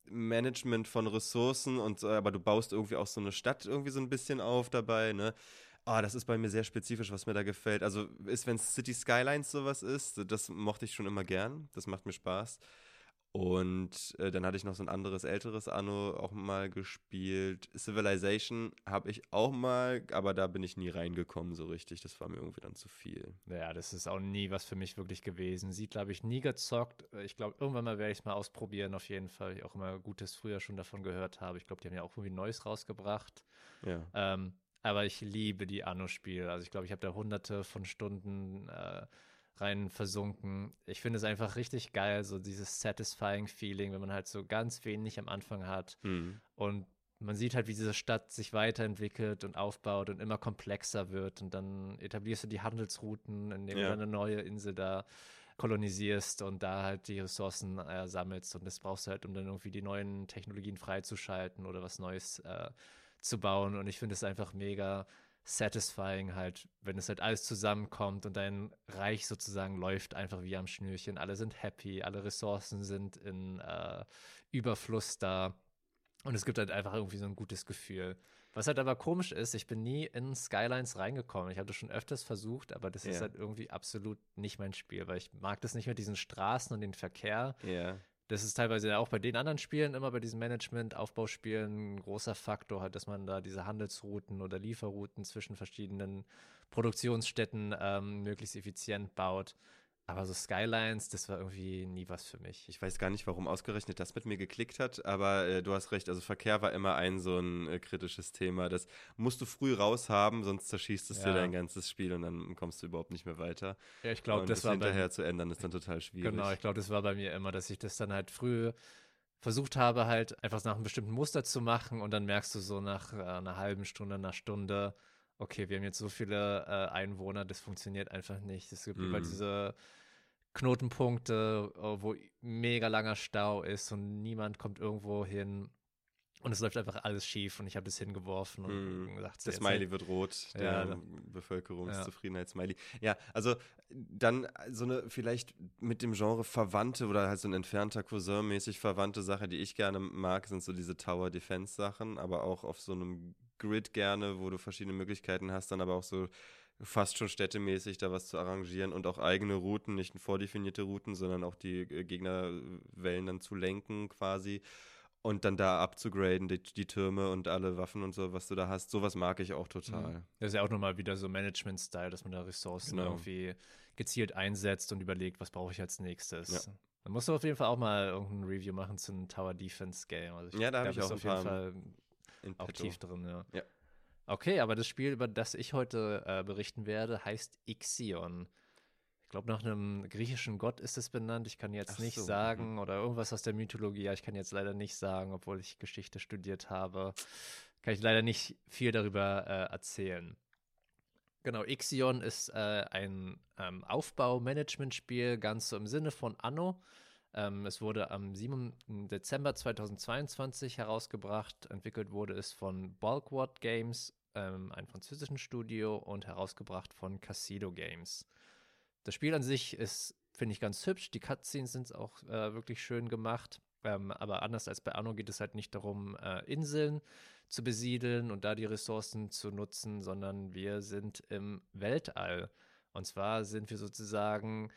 Management von Ressourcen und äh, aber du baust irgendwie auch so eine Stadt irgendwie so ein bisschen auf dabei, ne? Ah, das ist bei mir sehr spezifisch, was mir da gefällt. Also ist, wenn City Skylines sowas ist, das mochte ich schon immer gern. Das macht mir Spaß. Und äh, dann hatte ich noch so ein anderes älteres Anno auch mal gespielt. Civilization habe ich auch mal, aber da bin ich nie reingekommen so richtig. Das war mir irgendwie dann zu viel. Ja, das ist auch nie was für mich wirklich gewesen. Siedler habe ich nie gezockt. Ich glaube, irgendwann mal werde ich es mal ausprobieren, auf jeden Fall. Ich auch immer Gutes früher schon davon gehört habe. Ich glaube, die haben ja auch irgendwie Neues rausgebracht. Ja. Ähm, Aber ich liebe die Anno-Spiele. Also ich glaube, ich habe da hunderte von Stunden äh, rein versunken. Ich finde es einfach richtig geil, so dieses satisfying Feeling, wenn man halt so ganz wenig am Anfang hat Mhm. und man sieht halt, wie diese Stadt sich weiterentwickelt und aufbaut und immer komplexer wird. Und dann etablierst du die Handelsrouten, indem Ja. du eine neue Insel da kolonisierst und da halt die Ressourcen äh, sammelst. Und das brauchst du halt, um dann irgendwie die neuen Technologien freizuschalten oder was Neues äh, zu bauen. Und ich finde es einfach mega satisfying halt, wenn es halt alles zusammenkommt und dein Reich sozusagen läuft einfach wie am Schnürchen. Alle sind happy, alle Ressourcen sind in äh, Überfluss da. Und es gibt halt einfach irgendwie so ein gutes Gefühl. Was halt aber komisch ist, ich bin nie in Skylines reingekommen. Ich habe das schon öfters versucht, aber das ist Ja. halt irgendwie absolut nicht mein Spiel, weil ich mag das nicht mit diesen Straßen und den Verkehr. Ja. Das ist teilweise auch bei den anderen Spielen, immer bei diesen Management-Aufbauspielen ein großer Faktor, halt, dass man da diese Handelsrouten oder Lieferrouten zwischen verschiedenen Produktionsstätten ähm, möglichst effizient baut. Aber so Skylines, das war irgendwie nie was für mich. Ich weiß gar nicht, warum ausgerechnet das mit mir geklickt hat, aber äh, du hast recht, also Verkehr war immer ein so ein äh, kritisches Thema. Das musst du früh raus haben, sonst zerschießt es dir Ja. dein ganzes Spiel und dann kommst du überhaupt nicht mehr weiter. Ja, ich glaube, und das war bei hinterher zu ändern, ist dann total schwierig. Genau, ich glaube, das war bei mir immer, dass ich das dann halt früh versucht habe, halt einfach nach einem bestimmten Muster zu machen und dann merkst du so nach äh, einer halben Stunde, einer Stunde, okay, wir haben jetzt so viele äh, Einwohner, das funktioniert einfach nicht. Es gibt immer diese Knotenpunkte, äh, wo mega langer Stau ist und niemand kommt irgendwo hin. Und es läuft einfach alles schief und ich habe das hingeworfen und Mhm. gesagt, Der Smiley wird rot, der Ja, Bevölkerungszufriedenheits-Smiley. Ja, also dann so eine vielleicht mit dem Genre verwandte oder halt so ein entfernter Cousin-mäßig verwandte Sache, die ich gerne mag, sind so diese Tower-Defense-Sachen, aber auch auf so einem Grid gerne, wo du verschiedene Möglichkeiten hast, dann aber auch so fast schon städtemäßig da was zu arrangieren und auch eigene Routen, nicht vordefinierte Routen, sondern auch die äh, Gegnerwellen dann zu lenken quasi und dann da abzugraden, die, die Türme und alle Waffen und so, was du da hast. Sowas mag ich auch total. Das ist ja auch nochmal wieder so Management-Style, dass man da Ressourcen Genau. irgendwie gezielt einsetzt und überlegt, was brauche ich als nächstes. Ja. Dann musst du auf jeden Fall auch mal irgendein Review machen zu einem Tower Defense Game. Also Ja, da hab da ich auch auf jeden Fall auch tief drin, ja. Ja. Okay, aber das Spiel, über das ich heute äh, berichten werde, heißt Ixion. Ich glaube, nach einem griechischen Gott ist es benannt. Ich kann jetzt Ach nicht so, mhm. sagen, oder irgendwas aus der Mythologie. Ja, ich kann jetzt leider nicht sagen, obwohl ich Geschichte studiert habe. Kann ich leider nicht viel darüber äh, erzählen. Genau, Ixion ist äh, ein ähm, Aufbau-Management-Spiel, ganz so im Sinne von Anno. Ähm, es wurde am 7. Dezember 2022 herausgebracht. Entwickelt wurde es von Bulkwood Games, ähm, einem französischen Studio, und herausgebracht von Casido Games. Das Spiel an sich ist, finde ich, ganz hübsch. Die Cutscenes sind auch äh, wirklich schön gemacht. Ähm, aber anders als bei Anno geht es halt nicht darum, äh, Inseln zu besiedeln und da die Ressourcen zu nutzen, sondern wir sind im Weltall. Und zwar sind wir sozusagen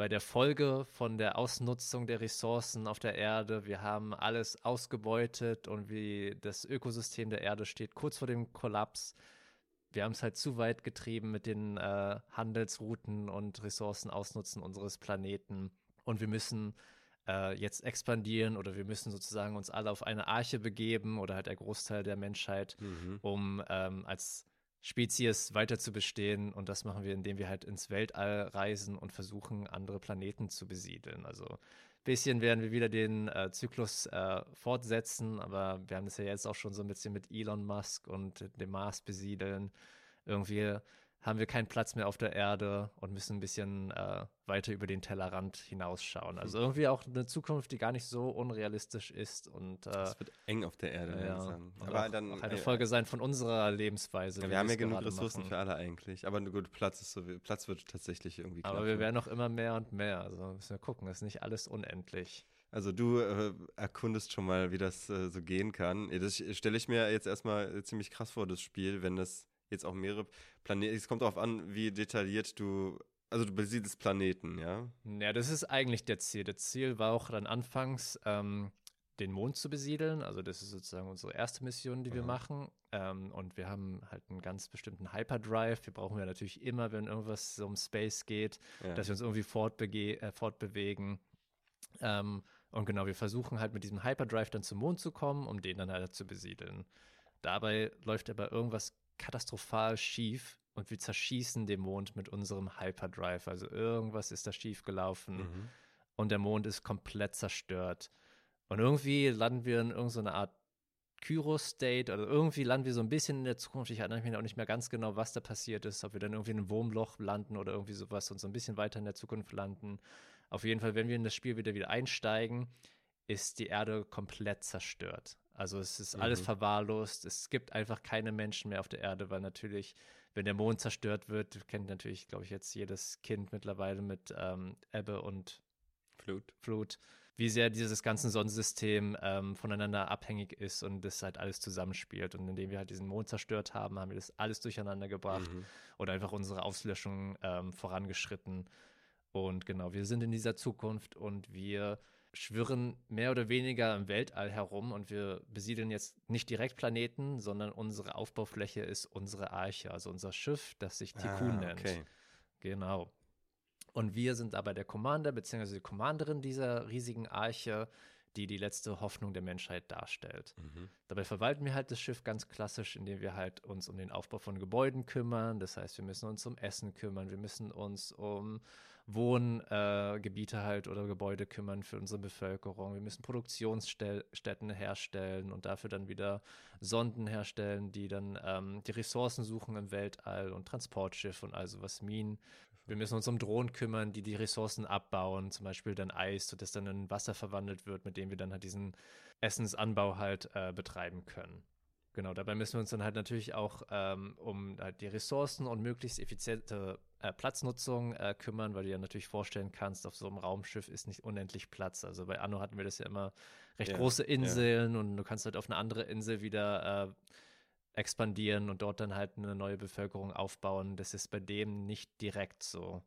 bei der Folge von der Ausnutzung der Ressourcen auf der Erde. Wir haben alles ausgebeutet und wie das Ökosystem der Erde steht kurz vor dem Kollaps. Wir haben es halt zu weit getrieben mit den äh, Handelsrouten und Ressourcen ausnutzen unseres Planeten. Und wir müssen äh, jetzt expandieren oder wir müssen sozusagen uns alle auf eine Arche begeben oder halt der Großteil der Menschheit, Mhm. um ähm, als Spezies weiter zu bestehen. Und das machen wir, indem wir halt ins Weltall reisen und versuchen, andere Planeten zu besiedeln. Also ein bisschen werden wir wieder den äh, Zyklus äh, fortsetzen, aber wir haben das ja jetzt auch schon so ein bisschen mit Elon Musk und dem Mars besiedeln. Irgendwie haben wir keinen Platz mehr auf der Erde und müssen ein bisschen äh, weiter über den Tellerrand hinausschauen. Also irgendwie auch eine Zukunft, die gar nicht so unrealistisch ist und äh, Es wird eng auf der Erde ja, langsam. und Aber auch, dann auch eine Folge sein von unserer Lebensweise. Ja, wir haben ja genug Ressourcen machen. für alle eigentlich. Aber gut, Platz ist so, Platz wird tatsächlich irgendwie Aber knapp, wir ne? werden auch immer mehr und mehr. Also müssen wir gucken, ist nicht alles unendlich. Also du äh, erkundest schon mal, wie das äh, so gehen kann. Das stelle ich mir jetzt erstmal ziemlich krass vor, das Spiel, wenn das jetzt auch mehrere Planeten. Es kommt darauf an, wie detailliert du. Also du besiedelst Planeten, ja? Ja, das ist eigentlich der Ziel. Das Ziel war auch dann anfangs, ähm, den Mond zu besiedeln. Also das ist sozusagen unsere erste Mission, die wir Aha. machen. Ähm, und wir haben halt einen ganz bestimmten Hyperdrive. Wir brauchen ja natürlich immer, wenn irgendwas so um Space geht, ja. dass wir uns irgendwie fortbege äh, fortbewegen. Ähm, und genau, wir versuchen halt mit diesem Hyperdrive dann zum Mond zu kommen, um den dann halt zu besiedeln. Dabei läuft aber irgendwas katastrophal schief und wir zerschießen den Mond mit unserem Hyperdrive. Also irgendwas ist da schief gelaufen mhm. und der Mond ist komplett zerstört. Und irgendwie landen wir in irgendeiner Art Kyro-State oder irgendwie landen wir so ein bisschen in der Zukunft. Ich erinnere mich auch nicht mehr ganz genau, was da passiert ist, ob wir dann irgendwie in einem Wurmloch landen oder irgendwie sowas und so ein bisschen weiter in der Zukunft landen. Auf jeden Fall, wenn wir in das Spiel wieder wieder einsteigen, ist die Erde komplett zerstört. Also es ist mhm. alles verwahrlost. Es gibt einfach keine Menschen mehr auf der Erde, weil natürlich, wenn der Mond zerstört wird, kennt natürlich, glaube ich, jetzt jedes Kind mittlerweile mit ähm, Ebbe und Flut. Flut wie sehr dieses ganze Sonnensystem ähm, voneinander abhängig ist und das halt alles zusammenspielt. Und indem wir halt diesen Mond zerstört haben, haben wir das alles durcheinander gebracht mhm. oder einfach unsere Auslöschung ähm, vorangeschritten. Und genau, wir sind in dieser Zukunft und wir schwirren mehr oder weniger im Weltall herum und wir besiedeln jetzt nicht direkt Planeten, sondern unsere Aufbaufläche ist unsere Arche, also unser Schiff, das sich Tikkun ah, okay. nennt. Genau. Und wir sind aber der Commander bzw. die Commanderin dieser riesigen Arche, die die letzte Hoffnung der Menschheit darstellt. Mhm. Dabei verwalten wir halt das Schiff ganz klassisch, indem wir halt uns um den Aufbau von Gebäuden kümmern. Das heißt, wir müssen uns um Essen kümmern, wir müssen uns um Wohngebiete äh, halt oder Gebäude kümmern für unsere Bevölkerung. Wir müssen Produktionsstätten herstellen und dafür dann wieder Sonden herstellen, die dann ähm, die Ressourcen suchen im Weltall und Transportschiffe und also was Minen wir müssen uns um Drohnen kümmern, die die Ressourcen abbauen, zum Beispiel dann Eis, sodass dann in Wasser verwandelt wird, mit dem wir dann halt diesen Essensanbau halt äh, betreiben können. Genau, dabei müssen wir uns dann halt natürlich auch ähm, um halt die Ressourcen und möglichst effiziente äh, Platznutzung äh, kümmern, weil du ja natürlich vorstellen kannst, auf so einem Raumschiff ist nicht unendlich Platz. Also bei Anno hatten wir das ja immer recht ja, große Inseln ja. und du kannst halt auf eine andere Insel wieder äh, expandieren und dort dann halt eine neue Bevölkerung aufbauen. Das ist bei dem nicht direkt so.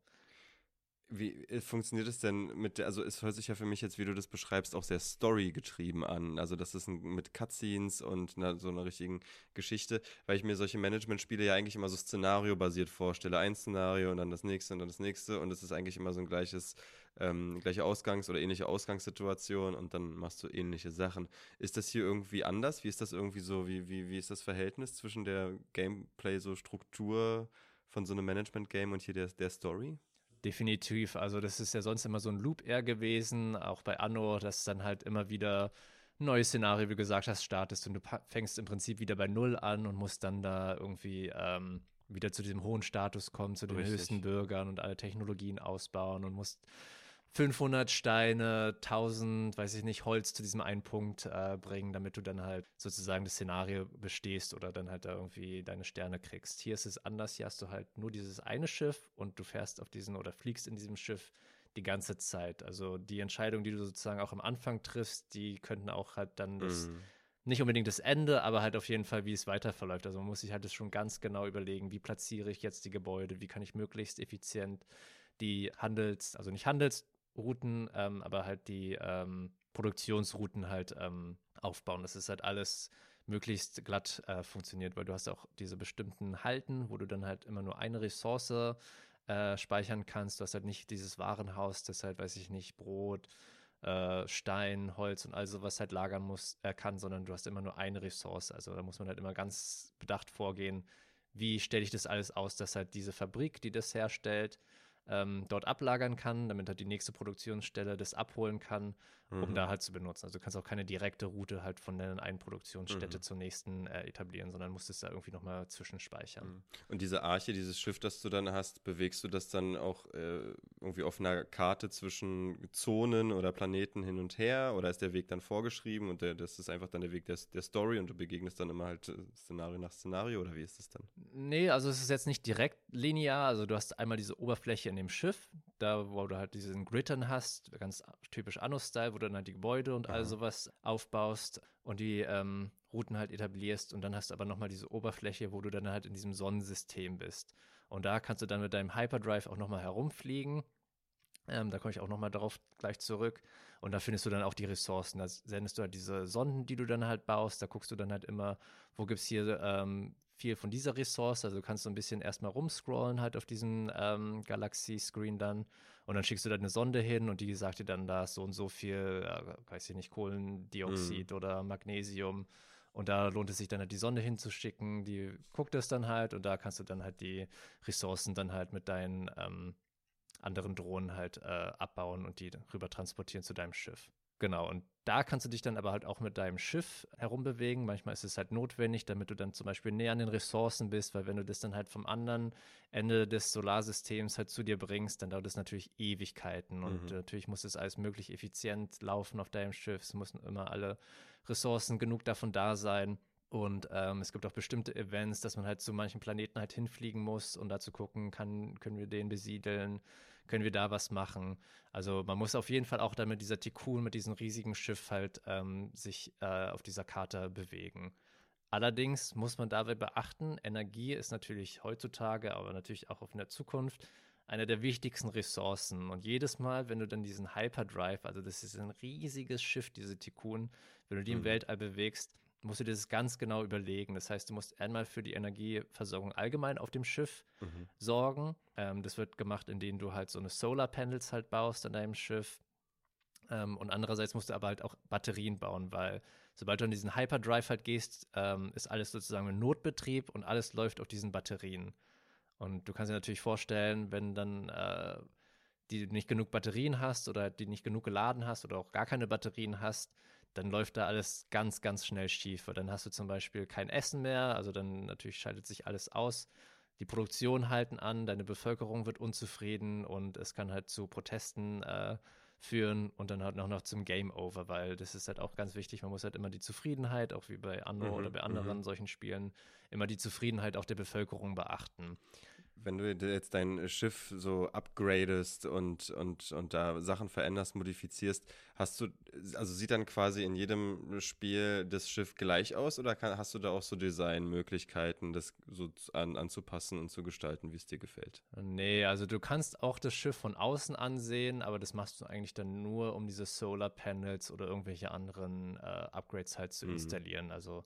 Wie äh, funktioniert es denn mit der, also es hört sich ja für mich jetzt, wie du das beschreibst, auch sehr story-getrieben an. Also das ist ein, mit Cutscenes und einer, so einer richtigen Geschichte, weil ich mir solche Management-Spiele ja eigentlich immer so szenario-basiert vorstelle. Ein Szenario und dann das nächste und dann das nächste und es ist eigentlich immer so ein gleiches ähm, gleiche Ausgangs- oder ähnliche Ausgangssituation und dann machst du ähnliche Sachen. Ist das hier irgendwie anders? Wie ist das irgendwie so, wie, wie, wie ist das Verhältnis zwischen der Gameplay, so Struktur von so einem Management-Game und hier der, der Story? Definitiv. Also, das ist ja sonst immer so ein Loop eher gewesen, auch bei Anno, dass dann halt immer wieder ein neues Szenario, wie du gesagt hast, startest und du fängst im Prinzip wieder bei Null an und musst dann da irgendwie ähm, wieder zu diesem hohen Status kommen, zu den Richtig. höchsten Bürgern und alle Technologien ausbauen und musst 500 Steine, 1000, weiß ich nicht, Holz zu diesem einen Punkt äh, bringen, damit du dann halt sozusagen das Szenario bestehst oder dann halt da irgendwie deine Sterne kriegst. Hier ist es anders, hier hast du halt nur dieses eine Schiff und du fährst auf diesen oder fliegst in diesem Schiff die ganze Zeit. Also die Entscheidungen, die du sozusagen auch am Anfang triffst, die könnten auch halt dann das, mhm. nicht unbedingt das Ende, aber halt auf jeden Fall, wie es weiter verläuft. Also man muss sich halt das schon ganz genau überlegen, wie platziere ich jetzt die Gebäude, wie kann ich möglichst effizient die Handels, also nicht Handels, Routen, ähm, aber halt die ähm, Produktionsrouten halt ähm, aufbauen. Das ist halt alles möglichst glatt äh, funktioniert, weil du hast auch diese bestimmten Halten, wo du dann halt immer nur eine Ressource äh, speichern kannst. Du hast halt nicht dieses Warenhaus, das halt, weiß ich nicht, Brot, äh, Stein, Holz und all sowas halt lagern muss, äh, kann, sondern du hast immer nur eine Ressource. Also da muss man halt immer ganz bedacht vorgehen, wie stelle ich das alles aus, dass halt diese Fabrik, die das herstellt, ähm, dort ablagern kann, damit halt die nächste Produktionsstelle das abholen kann, um mhm. da halt zu benutzen. Also du kannst auch keine direkte Route halt von der einen Produktionsstätte mhm. zur nächsten äh, etablieren, sondern musst es da irgendwie nochmal zwischenspeichern. Mhm. Und diese Arche, dieses Schiff, das du dann hast, bewegst du das dann auch äh, irgendwie auf einer Karte zwischen Zonen oder Planeten hin und her? Oder ist der Weg dann vorgeschrieben und der, das ist einfach dann der Weg der, der Story und du begegnest dann immer halt äh, Szenario nach Szenario oder wie ist das dann? Nee, also es ist jetzt nicht direkt linear. Also du hast einmal diese Oberfläche in dem Schiff, da wo du halt diesen Grittern hast, ganz typisch Anno-Style, wo du dann halt die Gebäude und Aha. all sowas aufbaust und die ähm, Routen halt etablierst und dann hast du aber nochmal diese Oberfläche, wo du dann halt in diesem Sonnensystem bist. Und da kannst du dann mit deinem Hyperdrive auch nochmal herumfliegen. Ähm, da komme ich auch nochmal darauf gleich zurück. Und da findest du dann auch die Ressourcen. Da sendest du halt diese Sonden, die du dann halt baust. Da guckst du dann halt immer, wo gibt es hier ähm, viel von dieser Ressource. Also du kannst so ein bisschen erstmal rumscrollen halt auf diesem ähm, Galaxy-Screen dann. Und dann schickst du da eine Sonde hin und die sagt dir dann, da ist so und so viel, äh, weiß ich nicht, Kohlendioxid mhm. oder Magnesium Und da lohnt es sich dann halt die Sonde hinzuschicken, die guckt es dann halt und da kannst du dann halt die Ressourcen dann halt mit deinen ähm, anderen Drohnen halt äh, abbauen und die rüber transportieren zu deinem Schiff. Genau, und da kannst du dich dann aber halt auch mit deinem Schiff herumbewegen. Manchmal ist es halt notwendig, damit du dann zum Beispiel näher an den Ressourcen bist, weil wenn du das dann halt vom anderen Ende des Solarsystems halt zu dir bringst, dann dauert es natürlich Ewigkeiten und mhm. natürlich muss es alles möglich effizient laufen auf deinem Schiff. Es müssen immer alle Ressourcen genug davon da sein. Und ähm, es gibt auch bestimmte Events, dass man halt zu manchen Planeten halt hinfliegen muss, um da zu gucken, kann, können wir den besiedeln, können wir da was machen. Also man muss auf jeden Fall auch dann mit dieser Tikkun, mit diesem riesigen Schiff halt ähm, sich äh, auf dieser Karte bewegen. Allerdings muss man dabei beachten, Energie ist natürlich heutzutage, aber natürlich auch in der Zukunft eine der wichtigsten Ressourcen. Und jedes Mal, wenn du dann diesen Hyperdrive, also das ist ein riesiges Schiff, diese Tikkun, wenn du die mhm. im Weltall bewegst, musst du dir das ganz genau überlegen. Das heißt, du musst einmal für die Energieversorgung allgemein auf dem Schiff mhm. sorgen. Ähm, das wird gemacht, indem du halt so eine Solar Panels halt baust an deinem Schiff. Ähm, und andererseits musst du aber halt auch Batterien bauen, weil sobald du an diesen Hyperdrive halt gehst, ähm, ist alles sozusagen ein Notbetrieb und alles läuft auf diesen Batterien. Und du kannst dir natürlich vorstellen, wenn dann äh, die nicht genug Batterien hast oder die nicht genug geladen hast oder auch gar keine Batterien hast, dann läuft da alles ganz, ganz schnell schief. Weil dann hast du zum Beispiel kein Essen mehr, also dann natürlich schaltet sich alles aus. Die Produktion halten an, deine Bevölkerung wird unzufrieden und es kann halt zu Protesten äh, führen und dann halt noch, noch zum Game Over, weil das ist halt auch ganz wichtig. Man muss halt immer die Zufriedenheit, auch wie bei Anno mhm, oder bei anderen mhm. solchen Spielen, immer die Zufriedenheit auch der Bevölkerung beachten wenn du jetzt dein Schiff so upgradest und, und, und da Sachen veränderst, modifizierst, hast du, also sieht dann quasi in jedem Spiel das Schiff gleich aus oder kann, hast du da auch so Designmöglichkeiten, das so an, anzupassen und zu gestalten, wie es dir gefällt? Nee, also du kannst auch das Schiff von außen ansehen, aber das machst du eigentlich dann nur, um diese Solar Panels oder irgendwelche anderen äh, Upgrades halt zu mhm. installieren. Also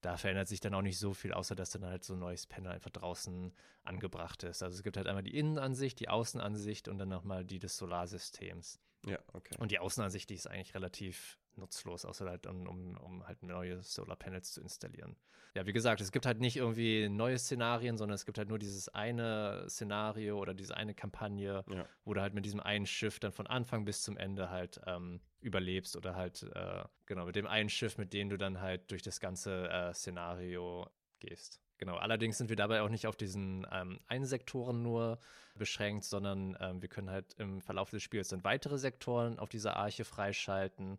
da verändert sich dann auch nicht so viel, außer dass dann halt so ein neues Panel einfach draußen angebracht ist. Also es gibt halt einmal die Innenansicht, die Außenansicht und dann nochmal die des Solarsystems. Ja, okay. Und die Außenansicht, die ist eigentlich relativ nutzlos, außer halt um, um, um halt neue Solarpanels zu installieren. Ja, wie gesagt, es gibt halt nicht irgendwie neue Szenarien, sondern es gibt halt nur dieses eine Szenario oder diese eine Kampagne, ja. wo du halt mit diesem einen Schiff dann von Anfang bis zum Ende halt ähm, überlebst oder halt, äh, genau, mit dem einen Schiff, mit dem du dann halt durch das ganze äh, Szenario gehst. Genau, allerdings sind wir dabei auch nicht auf diesen ähm, einen Sektoren nur beschränkt, sondern ähm, wir können halt im Verlauf des Spiels dann weitere Sektoren auf dieser Arche freischalten.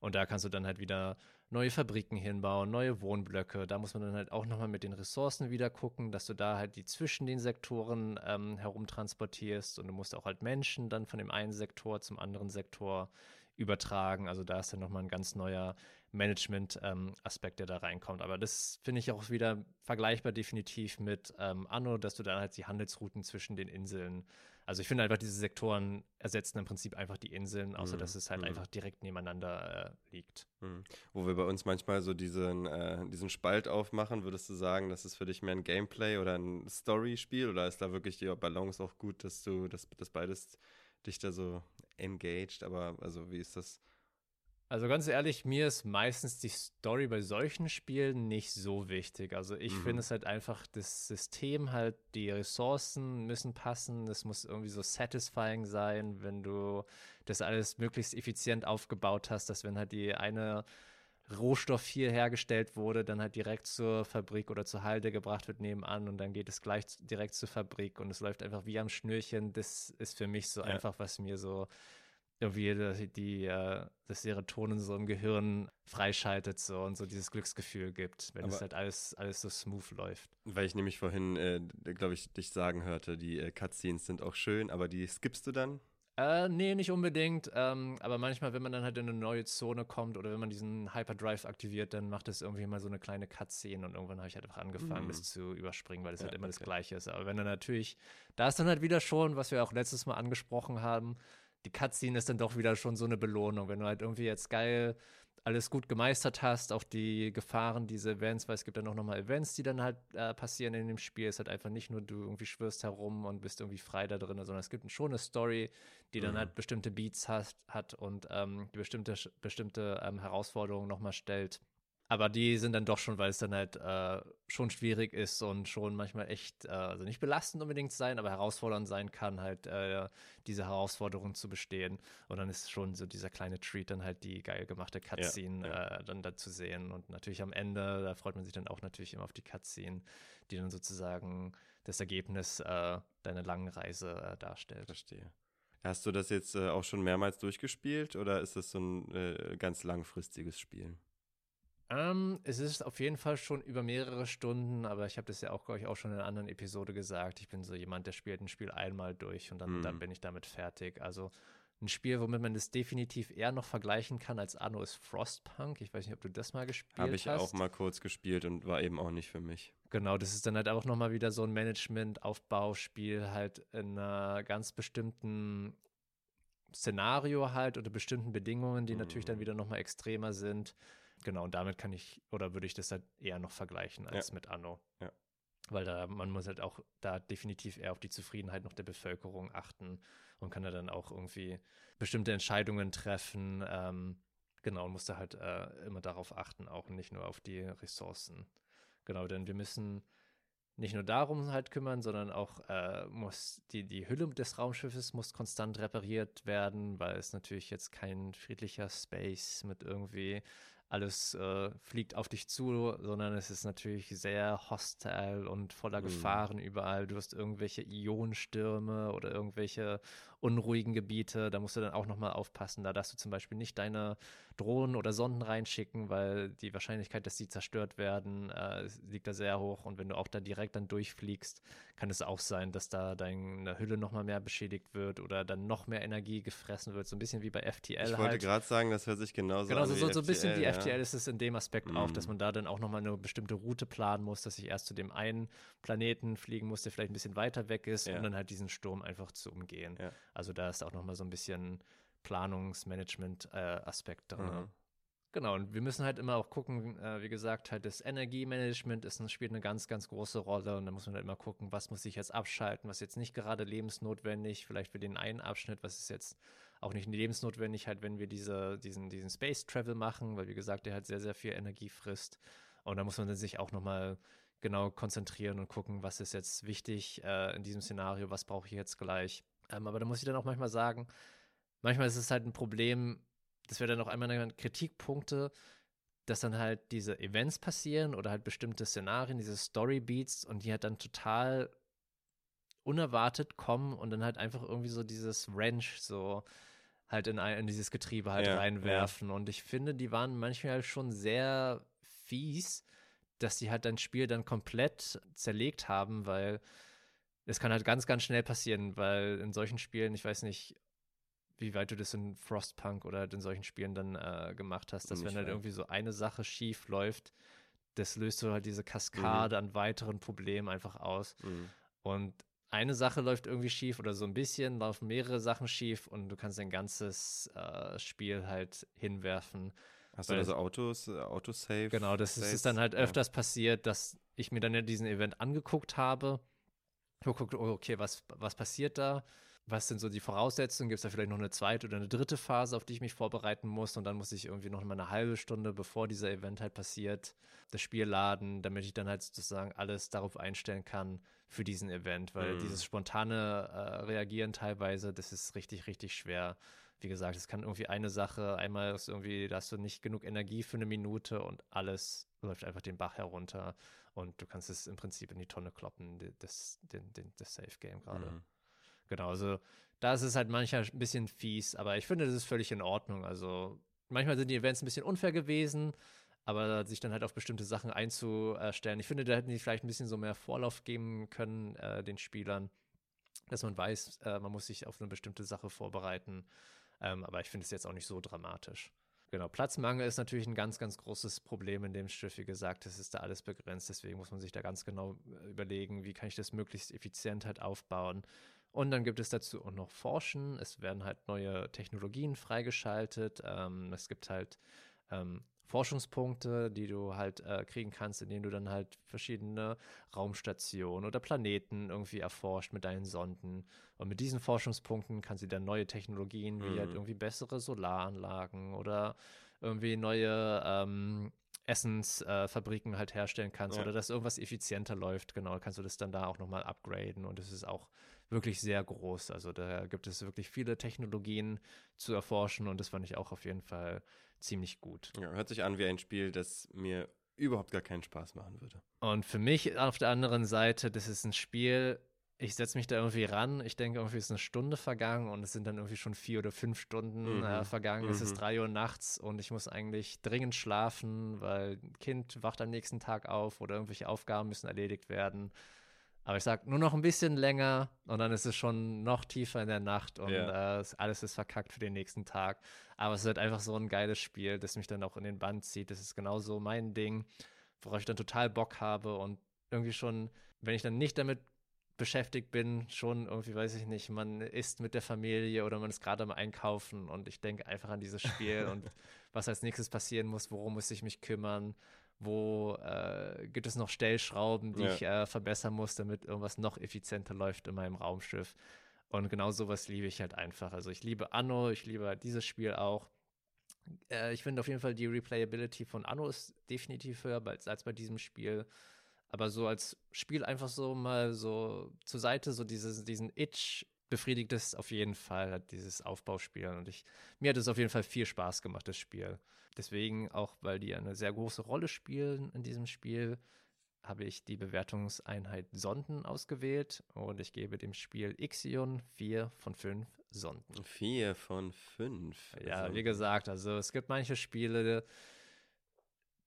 Und da kannst du dann halt wieder neue Fabriken hinbauen, neue Wohnblöcke. Da muss man dann halt auch nochmal mit den Ressourcen wieder gucken, dass du da halt die zwischen den Sektoren ähm, herumtransportierst. Und du musst auch halt Menschen dann von dem einen Sektor zum anderen Sektor übertragen. Also da ist dann nochmal ein ganz neuer Management-Aspekt, ähm, der da reinkommt. Aber das finde ich auch wieder vergleichbar definitiv mit ähm, Anno, dass du dann halt die Handelsrouten zwischen den Inseln also ich finde einfach, diese Sektoren ersetzen im Prinzip einfach die Inseln, außer mhm. dass es halt mhm. einfach direkt nebeneinander äh, liegt. Mhm. Wo wir bei uns manchmal so diesen, äh, diesen Spalt aufmachen, würdest du sagen, das ist für dich mehr ein Gameplay oder ein Story-Spiel oder ist da wirklich die Balance auch gut, dass du, dass, dass beides dich da so engaged, aber also wie ist das? Also ganz ehrlich, mir ist meistens die Story bei solchen Spielen nicht so wichtig. Also ich mhm. finde es halt einfach, das System halt, die Ressourcen müssen passen, es muss irgendwie so satisfying sein, wenn du das alles möglichst effizient aufgebaut hast, dass wenn halt die eine Rohstoff hier hergestellt wurde, dann halt direkt zur Fabrik oder zur Halde gebracht wird nebenan und dann geht es gleich direkt zur Fabrik und es läuft einfach wie am Schnürchen. Das ist für mich so ja. einfach, was mir so irgendwie die, äh, das Serotonin so im Gehirn freischaltet so und so dieses Glücksgefühl gibt, wenn Aber es halt alles, alles so smooth läuft. Weil ich nämlich vorhin, äh, glaube ich, dich sagen hörte, die äh, Cutscenes sind auch schön, aber die skippst du dann? Äh, nee, nicht unbedingt. Ähm, aber manchmal, wenn man dann halt in eine neue Zone kommt oder wenn man diesen Hyperdrive aktiviert, dann macht es irgendwie mal so eine kleine Cutscene und irgendwann habe ich halt einfach angefangen, mm. das zu überspringen, weil es ja, halt immer okay. das Gleiche ist. Aber wenn dann natürlich, da ist dann halt wieder schon, was wir auch letztes Mal angesprochen haben, die Cutscene ist dann doch wieder schon so eine Belohnung, wenn du halt irgendwie jetzt geil alles gut gemeistert hast, auch die Gefahren, diese Events, weil es gibt dann auch nochmal Events, die dann halt äh, passieren in dem Spiel. Es ist halt einfach nicht nur, du irgendwie schwirrst herum und bist irgendwie frei da drin, sondern es gibt schon eine Story, die dann mhm. halt bestimmte Beats hast, hat und ähm, die bestimmte, bestimmte ähm, Herausforderungen nochmal stellt. Aber die sind dann doch schon, weil es dann halt äh, schon schwierig ist und schon manchmal echt, äh, also nicht belastend unbedingt sein, aber herausfordernd sein kann, halt äh, diese Herausforderung zu bestehen. Und dann ist schon so dieser kleine Treat, dann halt die geil gemachte Cutscene ja, ja. Äh, dann da zu sehen. Und natürlich am Ende, da freut man sich dann auch natürlich immer auf die Cutscene, die dann sozusagen das Ergebnis äh, deiner langen Reise äh, darstellt. Verstehe. Hast du das jetzt auch schon mehrmals durchgespielt oder ist das so ein ganz langfristiges Spiel? Ähm, es ist auf jeden Fall schon über mehrere Stunden, aber ich habe das ja auch, glaube ich, auch schon in einer anderen Episode gesagt. Ich bin so jemand, der spielt ein Spiel einmal durch und dann, mm. dann bin ich damit fertig. Also ein Spiel, womit man das definitiv eher noch vergleichen kann als Anno ist Frostpunk. Ich weiß nicht, ob du das mal gespielt hast. Habe ich auch mal kurz gespielt und war eben auch nicht für mich. Genau, das ist dann halt auch nochmal wieder so ein Management-Aufbauspiel, halt in einer ganz bestimmten Szenario halt oder bestimmten Bedingungen, die mm. natürlich dann mhm. wieder nochmal extremer sind. Genau, und damit kann ich oder würde ich das halt eher noch vergleichen als ja. mit Anno. Ja. Weil da, man muss halt auch da definitiv eher auf die Zufriedenheit noch der Bevölkerung achten und kann da dann auch irgendwie bestimmte Entscheidungen treffen. Ähm, genau, und muss da halt äh, immer darauf achten, auch nicht nur auf die Ressourcen. Genau, denn wir müssen nicht nur darum halt kümmern, sondern auch äh, muss die, die Hülle des Raumschiffes muss konstant repariert werden, weil es natürlich jetzt kein friedlicher Space mit irgendwie alles äh, fliegt auf dich zu, sondern es ist natürlich sehr hostile und voller mhm. Gefahren überall. Du hast irgendwelche Ionenstürme oder irgendwelche unruhigen Gebiete. Da musst du dann auch nochmal aufpassen. Da darfst du zum Beispiel nicht deine Drohnen oder Sonden reinschicken, weil die Wahrscheinlichkeit, dass sie zerstört werden, äh, liegt da sehr hoch. Und wenn du auch da direkt dann durchfliegst, kann es auch sein, dass da deine Hülle nochmal mehr beschädigt wird oder dann noch mehr Energie gefressen wird. So ein bisschen wie bei FTL. Ich halt. wollte gerade sagen, das hört sich genauso genau, an. Genau, so, so ein bisschen wie ja. FTL ist es in dem Aspekt mhm. auch, dass man da dann auch nochmal eine bestimmte Route planen muss, dass ich erst zu dem einen Planeten fliegen muss, der vielleicht ein bisschen weiter weg ist, ja. um dann halt diesen Sturm einfach zu umgehen. Ja. Also da ist auch nochmal so ein bisschen Planungsmanagement-Aspekt äh, drin. Mhm. Genau, und wir müssen halt immer auch gucken, äh, wie gesagt, halt das Energiemanagement ist, spielt eine ganz, ganz große Rolle und da muss man halt immer gucken, was muss ich jetzt abschalten, was jetzt nicht gerade lebensnotwendig, vielleicht für den einen Abschnitt, was ist jetzt auch nicht lebensnotwendig, halt, wenn wir diese, diesen, diesen Space Travel machen, weil wie gesagt, der halt sehr, sehr viel Energie frisst. Und da muss man sich auch nochmal genau konzentrieren und gucken, was ist jetzt wichtig äh, in diesem Szenario, was brauche ich jetzt gleich. Ähm, aber da muss ich dann auch manchmal sagen, manchmal ist es halt ein Problem, das wäre dann auch einmal eine Kritikpunkte, dass dann halt diese Events passieren oder halt bestimmte Szenarien, diese Storybeats und die halt dann total unerwartet kommen und dann halt einfach irgendwie so dieses Wrench so halt in, ein, in dieses Getriebe halt ja, reinwerfen. Ja. Und ich finde, die waren manchmal schon sehr fies, dass die halt dein Spiel dann komplett zerlegt haben, weil es kann halt ganz, ganz schnell passieren, weil in solchen Spielen, ich weiß nicht, wie weit du das in Frostpunk oder halt in solchen Spielen dann äh, gemacht hast, dass wenn halt irgendwie so eine Sache schief läuft, das löst so halt diese Kaskade mhm. an weiteren Problemen einfach aus. Mhm. Und eine Sache läuft irgendwie schief oder so ein bisschen, laufen mehrere Sachen schief und du kannst dein ganzes äh, Spiel halt hinwerfen. Hast du also Autos, äh, Autosave? Genau, das ist, ist, dann halt öfters ja. passiert, dass ich mir dann ja diesen Event angeguckt habe. Geguckt, oh, okay, was, was passiert da? Was sind so die Voraussetzungen? Gibt es da vielleicht noch eine zweite oder eine dritte Phase, auf die ich mich vorbereiten muss? Und dann muss ich irgendwie noch mal eine halbe Stunde, bevor dieser Event halt passiert, das Spiel laden, damit ich dann halt sozusagen alles darauf einstellen kann, für diesen Event, weil mhm. dieses spontane äh, Reagieren teilweise, das ist richtig, richtig schwer. Wie gesagt, es kann irgendwie eine Sache, einmal ist irgendwie, da hast du nicht genug Energie für eine Minute und alles läuft einfach den Bach herunter und du kannst es im Prinzip in die Tonne kloppen, das, den, den, das Safe Game gerade. Mhm. Genau, also da ist es halt manchmal ein bisschen fies, aber ich finde, das ist völlig in Ordnung. Also manchmal sind die Events ein bisschen unfair gewesen, aber sich dann halt auf bestimmte Sachen einzustellen. Ich finde, da hätten die vielleicht ein bisschen so mehr Vorlauf geben können, äh, den Spielern, dass man weiß, äh, man muss sich auf eine bestimmte Sache vorbereiten. Ähm, aber ich finde es jetzt auch nicht so dramatisch. Genau, Platzmangel ist natürlich ein ganz, ganz großes Problem in dem Schiff. Wie gesagt, es ist da alles begrenzt. Deswegen muss man sich da ganz genau äh, überlegen, wie kann ich das möglichst effizient halt aufbauen. Und dann gibt es dazu auch noch Forschen. Es werden halt neue Technologien freigeschaltet. Ähm, es gibt halt ähm, Forschungspunkte, die du halt äh, kriegen kannst, indem du dann halt verschiedene Raumstationen oder Planeten irgendwie erforscht mit deinen Sonden. Und mit diesen Forschungspunkten kannst du dann neue Technologien, wie halt mhm. halt irgendwie bessere Solaranlagen oder irgendwie neue ähm, Essensfabriken äh, halt herstellen kannst Ja. oder dass irgendwas effizienter läuft, genau, kannst du das dann da auch nochmal upgraden und es ist auch wirklich sehr groß. Also da gibt es wirklich viele Technologien zu erforschen und das fand ich auch auf jeden Fall ziemlich gut. Ja, hört sich an wie ein Spiel, das mir überhaupt gar keinen Spaß machen würde. Und für mich auf der anderen Seite, das ist ein Spiel, ich setze mich da irgendwie ran, ich denke, irgendwie ist eine Stunde vergangen und es sind dann irgendwie schon vier oder fünf Stunden Mhm. äh, vergangen. Es ist Mhm. drei Uhr nachts und ich muss eigentlich dringend schlafen, weil ein Kind wacht am nächsten Tag auf oder irgendwelche Aufgaben müssen erledigt werden. Aber ich sage nur noch ein bisschen länger und dann ist es schon noch tiefer in der Nacht und Ja. äh, es- alles ist verkackt für den nächsten Tag. Aber es wird einfach so ein geiles Spiel, das mich dann auch in den Band zieht. Das ist genauso mein Ding, worauf ich dann total Bock habe und irgendwie schon, wenn ich dann nicht damit beschäftigt bin, schon irgendwie, weiß ich nicht, man isst mit der Familie oder man ist gerade am Einkaufen und ich denke einfach an dieses Spiel (laughs) und was als nächstes passieren muss, worum muss ich mich kümmern, wo äh, gibt es noch Stellschrauben, die Ja. ich äh, verbessern muss, damit irgendwas noch effizienter läuft in meinem Raumschiff. Und genau sowas liebe ich halt einfach. Also ich liebe Anno, ich liebe halt dieses Spiel auch. Äh, ich finde auf jeden Fall die Replayability von Anno ist definitiv höher als, als bei diesem Spiel. Aber so als Spiel einfach so mal so zur Seite, so dieses, diesen Itch befriedigt es auf jeden Fall, hat dieses Aufbauspiel. Und ich, mir hat es auf jeden Fall viel Spaß gemacht, das Spiel. Deswegen, auch weil die eine sehr große Rolle spielen in diesem Spiel, habe ich die Bewertungseinheit Sonden ausgewählt und ich gebe dem Spiel Ixion 4 von 5 Sonden. Vier von fünf. Ja, Also, wie gesagt, also es gibt manche Spiele,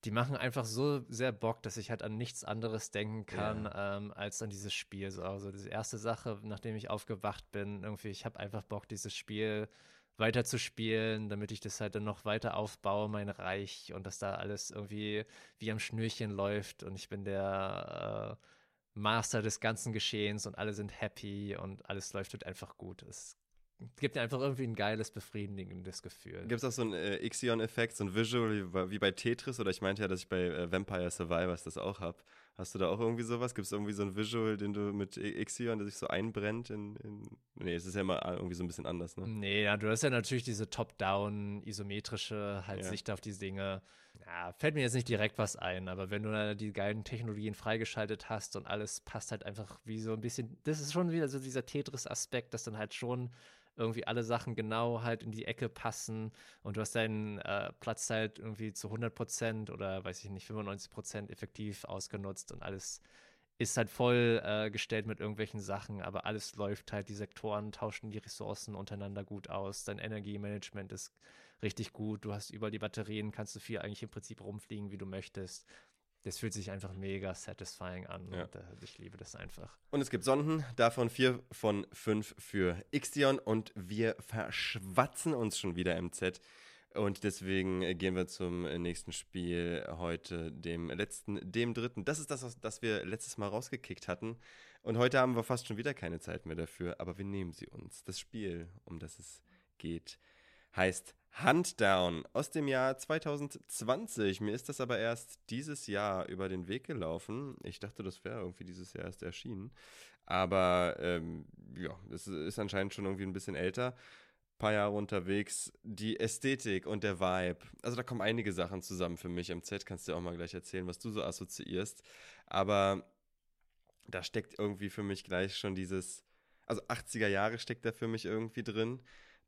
die machen einfach so sehr Bock, dass ich halt an nichts anderes denken kann, ähm, als an dieses Spiel. So, also diese erste Sache, nachdem ich aufgewacht bin, irgendwie, ich habe einfach Bock, dieses Spiel weiter zu spielen, damit ich das halt dann noch weiter aufbaue, mein Reich und dass da alles irgendwie wie am Schnürchen läuft und ich bin der äh, Master des ganzen Geschehens und alle sind happy und alles läuft halt einfach gut. Es gibt einfach irgendwie ein geiles, befriedigendes Gefühl. Gibt es auch so einen äh, Ixion-Effekt, so ein Visual wie, bei- wie bei Tetris? Oder ich meinte ja, dass ich bei äh, Vampire Survivors das auch habe. Hast du da auch irgendwie sowas? Gibt es irgendwie so ein Visual, den du mit Ixion, der sich so einbrennt in, in. Nee, es ist ja immer irgendwie so ein bisschen anders, ne? Nee, ja, du hast ja natürlich diese top-down, isometrische halt Ja. Sicht auf die Dinge. Ja, fällt mir jetzt nicht direkt was ein, aber wenn du da die geilen Technologien freigeschaltet hast und alles passt halt einfach wie so ein bisschen, das ist schon wieder so dieser Tetris-Aspekt, dass dann halt schon irgendwie alle Sachen genau halt in die Ecke passen und du hast deinen äh, Platz halt irgendwie zu 100 Prozent oder weiß ich nicht, 95 Prozent effektiv ausgenutzt und alles ist halt voll äh, gestellt mit irgendwelchen Sachen, aber alles läuft halt, die Sektoren tauschen die Ressourcen untereinander gut aus, dein Energiemanagement ist richtig gut, du hast über die Batterien, kannst du viel eigentlich im Prinzip rumfliegen, wie du möchtest. Das fühlt sich einfach mega satisfying an Ja. und äh, ich liebe das einfach. Und es gibt Sonden, davon vier von fünf für Ixion und wir verschwatzen uns schon wieder im Z. Und deswegen äh, gehen wir zum äh, nächsten Spiel heute, dem letzten, dem dritten. Das ist das, was das wir letztes Mal rausgekickt hatten. Und heute haben wir fast schon wieder keine Zeit mehr dafür, aber wir nehmen sie uns. Das Spiel, um das es geht, heißt Huntdown aus dem Jahr 2020. Mir ist das aber erst dieses Jahr über den Weg gelaufen. Ich dachte, das wäre irgendwie dieses Jahr erst erschienen. Aber ähm, ja, es ist anscheinend schon irgendwie ein bisschen älter. Paar Jahre unterwegs. Die Ästhetik und der Vibe. Also da kommen einige Sachen zusammen für mich. Im Z kannst du ja auch mal gleich erzählen, was du so assoziierst. Aber da steckt irgendwie für mich gleich schon dieses, also 80er Jahre steckt da für mich irgendwie drin.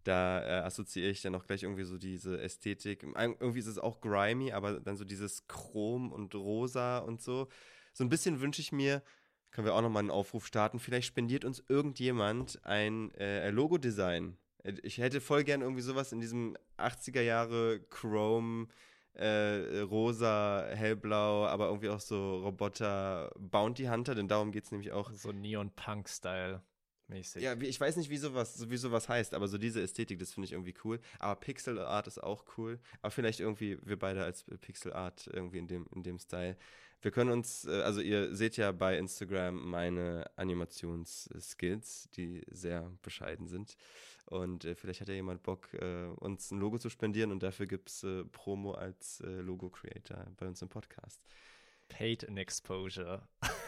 Da äh, assoziiere ich dann auch gleich irgendwie so diese Ästhetik. Irgendwie ist es auch grimy, aber dann so dieses Chrom und Rosa und so. So ein bisschen wünsche ich mir, können wir auch nochmal einen Aufruf starten, vielleicht spendiert uns irgendjemand ein äh, Logo-Design. Äh, Ich hätte voll gern irgendwie sowas in diesem 80er Jahre Chrome, äh, rosa, hellblau, aber irgendwie auch so Roboter Bounty Hunter, denn darum geht es nämlich auch So Neon-Punk-Style mäßig. ja, ich weiß nicht, wie sowas, wie sowas heißt, aber so diese Ästhetik, das finde ich irgendwie cool. Aber Pixel Art ist auch cool. Aber vielleicht irgendwie wir beide als Pixel Art irgendwie in dem, in dem Style. Wir können uns, äh, also ihr seht ja bei Instagram meine Animationsskills, die sehr bescheiden sind. Und äh, vielleicht hat ja jemand Bock, äh, uns ein Logo zu spendieren und dafür gibt es Promo als Logo-Creator bei uns im Podcast. Paid in Exposure. (laughs)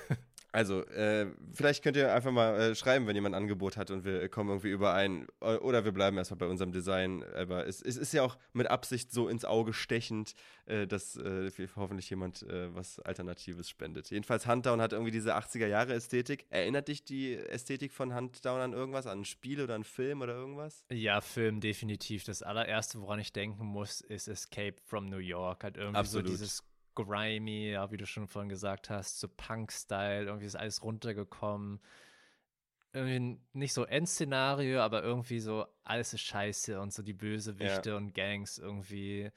Also, äh, vielleicht könnt ihr einfach mal äh, schreiben, wenn jemand ein Angebot hat und wir kommen irgendwie überein. Oder wir bleiben erstmal bei unserem Design. Aber es, es ist ja auch mit Absicht so ins Auge stechend, äh, dass äh, hoffentlich jemand äh, was Alternatives spendet. Jedenfalls, Huntdown hat irgendwie diese 80er-Jahre-Ästhetik. Erinnert dich die Ästhetik von Huntdown an irgendwas? An ein Spiel oder einen Film oder irgendwas? Ja, Film definitiv. Das allererste, woran ich denken muss, ist Escape from New York. Hat irgendwie Absolut. so dieses grimy, ja, wie du schon vorhin gesagt hast, so Punk-Style, irgendwie ist alles runtergekommen. Irgendwie nicht so Endszenario, aber irgendwie so alles ist scheiße und so die Bösewichte Ja. und Gangs irgendwie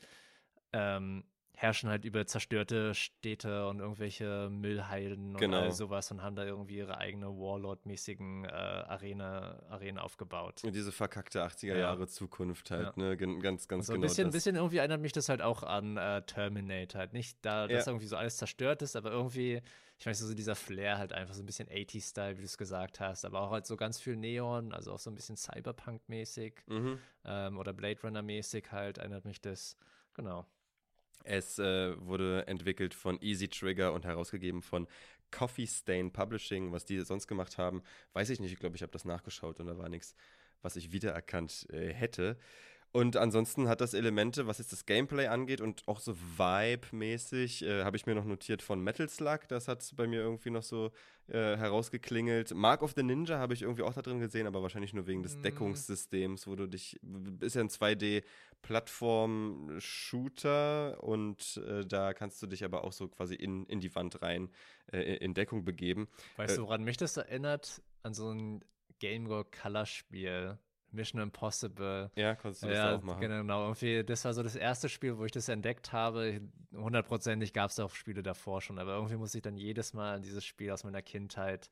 ähm, herrschen halt über zerstörte Städte und irgendwelche Müllhalden und Genau. all sowas und haben da irgendwie ihre eigene Warlord-mäßigen äh, Arena, Arena aufgebaut. Und diese verkackte 80er Ja. Jahre Zukunft halt, ne? Gen ganz, ganz So ein genau. bisschen, das. bisschen irgendwie erinnert mich das halt auch an äh, Terminator. Halt nicht da, dass Ja. irgendwie so alles zerstört ist, aber irgendwie, ich weiß so dieser Flair halt einfach so ein bisschen 80s-Style, wie du es gesagt hast, aber auch halt so ganz viel Neon, also auch so ein bisschen Cyberpunk-mäßig Mhm. ähm, oder Blade Runner-mäßig halt, erinnert mich das. Genau. Es äh, wurde entwickelt von Easy Trigger und herausgegeben von Coffee Stain Publishing. Was die sonst gemacht haben, weiß ich nicht. Ich glaube, ich habe das nachgeschaut und da war nichts, was ich wiedererkannt äh, hätte. Und ansonsten hat das Elemente, was jetzt das Gameplay angeht und auch so Vibe-mäßig, äh, habe ich mir noch notiert von Metal Slug. Das hat bei mir irgendwie noch so äh, herausgeklingelt. Mark of the Ninja habe ich irgendwie auch da drin gesehen, aber wahrscheinlich nur wegen des Mm. Deckungssystems, wo du dich, ist ja ein 2D-Plattform-Shooter und äh, da kannst du dich aber auch so quasi in, in die Wand rein äh, in Deckung begeben. Weißt Äh, du, woran mich das erinnert? An so ein Game Boy Color-Spiel. Mission Impossible. Ja, konntest du das Ja, auch machen. genau. Irgendwie, das war so das erste Spiel, wo ich das entdeckt habe. Hundertprozentig gab es auch Spiele davor schon, aber irgendwie muss ich dann jedes Mal an dieses Spiel aus meiner Kindheit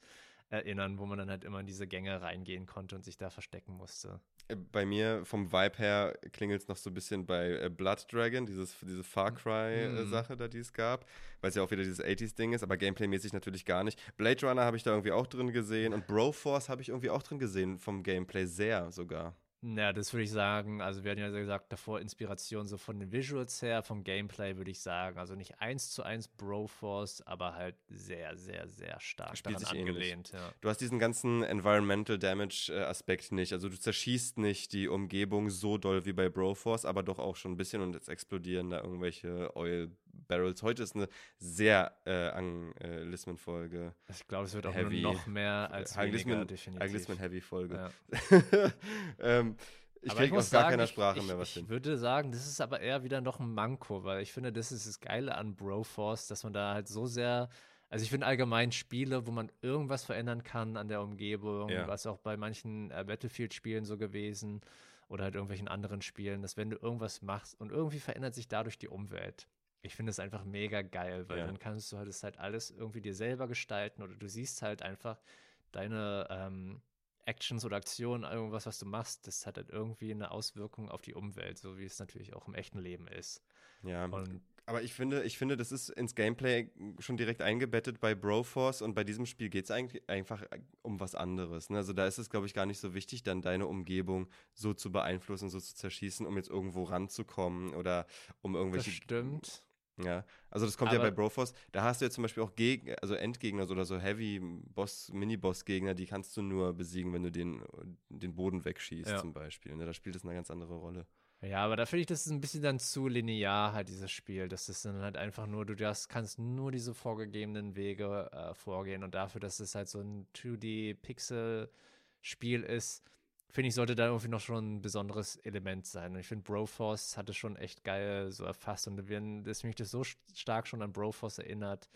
erinnern, wo man dann halt immer in diese Gänge reingehen konnte und sich da verstecken musste. Äh, Bei mir vom Vibe her klingelt es noch so ein bisschen bei äh, Blood Dragon, dieses, diese Far Mhm. Cry-Sache, da die es gab, weil es ja auch wieder dieses 80s-Ding ist, aber Gameplay-mäßig natürlich gar nicht. Blade Runner habe ich da irgendwie auch drin gesehen und Broforce habe ich irgendwie auch drin gesehen, vom Gameplay sehr sogar. Ja, das würde ich sagen. Also, wir hatten ja gesagt, davor Inspiration so von den Visuals her, vom Gameplay würde ich sagen. Also nicht eins zu eins Broforce, aber halt sehr, sehr, sehr stark Spielt daran angelehnt. Ja. Du hast diesen ganzen Environmental Damage-Aspekt nicht. Also du zerschießt nicht die Umgebung so doll wie bei Broforce, aber doch auch schon ein bisschen und jetzt explodieren da irgendwelche Oil Barrels. Heute ist eine sehr äh, Anglismen-Folge. Ich glaube, es wird auch Heavy. noch mehr als Anglismen. Anglismen-Heavy-Folge. Ja. (laughs) ähm, ich Aber kriege aus gar sagen, keiner ich- Sprache ich, mehr was ich hin. würde sagen, das ist aber eher wieder noch ein Manko, weil ich finde, das ist das Geile an Broforce, dass man da halt so sehr, also ich finde allgemein Spiele, wo man irgendwas verändern kann an der Umgebung, Ja. was auch bei manchen äh, Battlefield-Spielen so gewesen oder halt irgendwelchen anderen Spielen, dass wenn du irgendwas machst und irgendwie verändert sich dadurch die Umwelt. Ich finde es einfach mega geil, weil Ja. dann kannst du halt das halt alles irgendwie dir selber gestalten oder du siehst halt einfach deine ähm, Actions oder Aktionen, irgendwas, was du machst, das hat halt irgendwie eine Auswirkung auf die Umwelt, so wie es natürlich auch im echten Leben ist. Ja, Und aber ich finde, ich finde, das ist ins Gameplay schon direkt eingebettet bei Broforce und bei diesem Spiel geht es eigentlich einfach um was anderes. Ne? Also da ist es, glaube ich, gar nicht so wichtig, dann deine Umgebung so zu beeinflussen, so zu zerschießen, um jetzt irgendwo ranzukommen oder um das irgendwelche stimmt. Ja, also das kommt ja Aber- bei Broforce. Da hast du jetzt zum Beispiel auch Geg also Endgegner oder so Heavy-Boss, Mini-Boss-Gegner, die kannst du nur besiegen, wenn du den, den Boden wegschießt, Ja. zum Beispiel. Ne? Da spielt es eine ganz andere Rolle. Ja, aber da finde ich, das ist ein bisschen dann zu linear, halt, dieses Spiel. Das ist dann halt einfach nur, du das kannst nur diese vorgegebenen Wege äh, vorgehen. Und dafür, dass es halt so ein 2D-Pixel-Spiel ist, finde ich, sollte da irgendwie noch schon ein besonderes Element sein. Und ich finde, Broforce hat es schon echt geil so erfasst. Und wenn das mich das so st- stark schon an Broforce erinnert,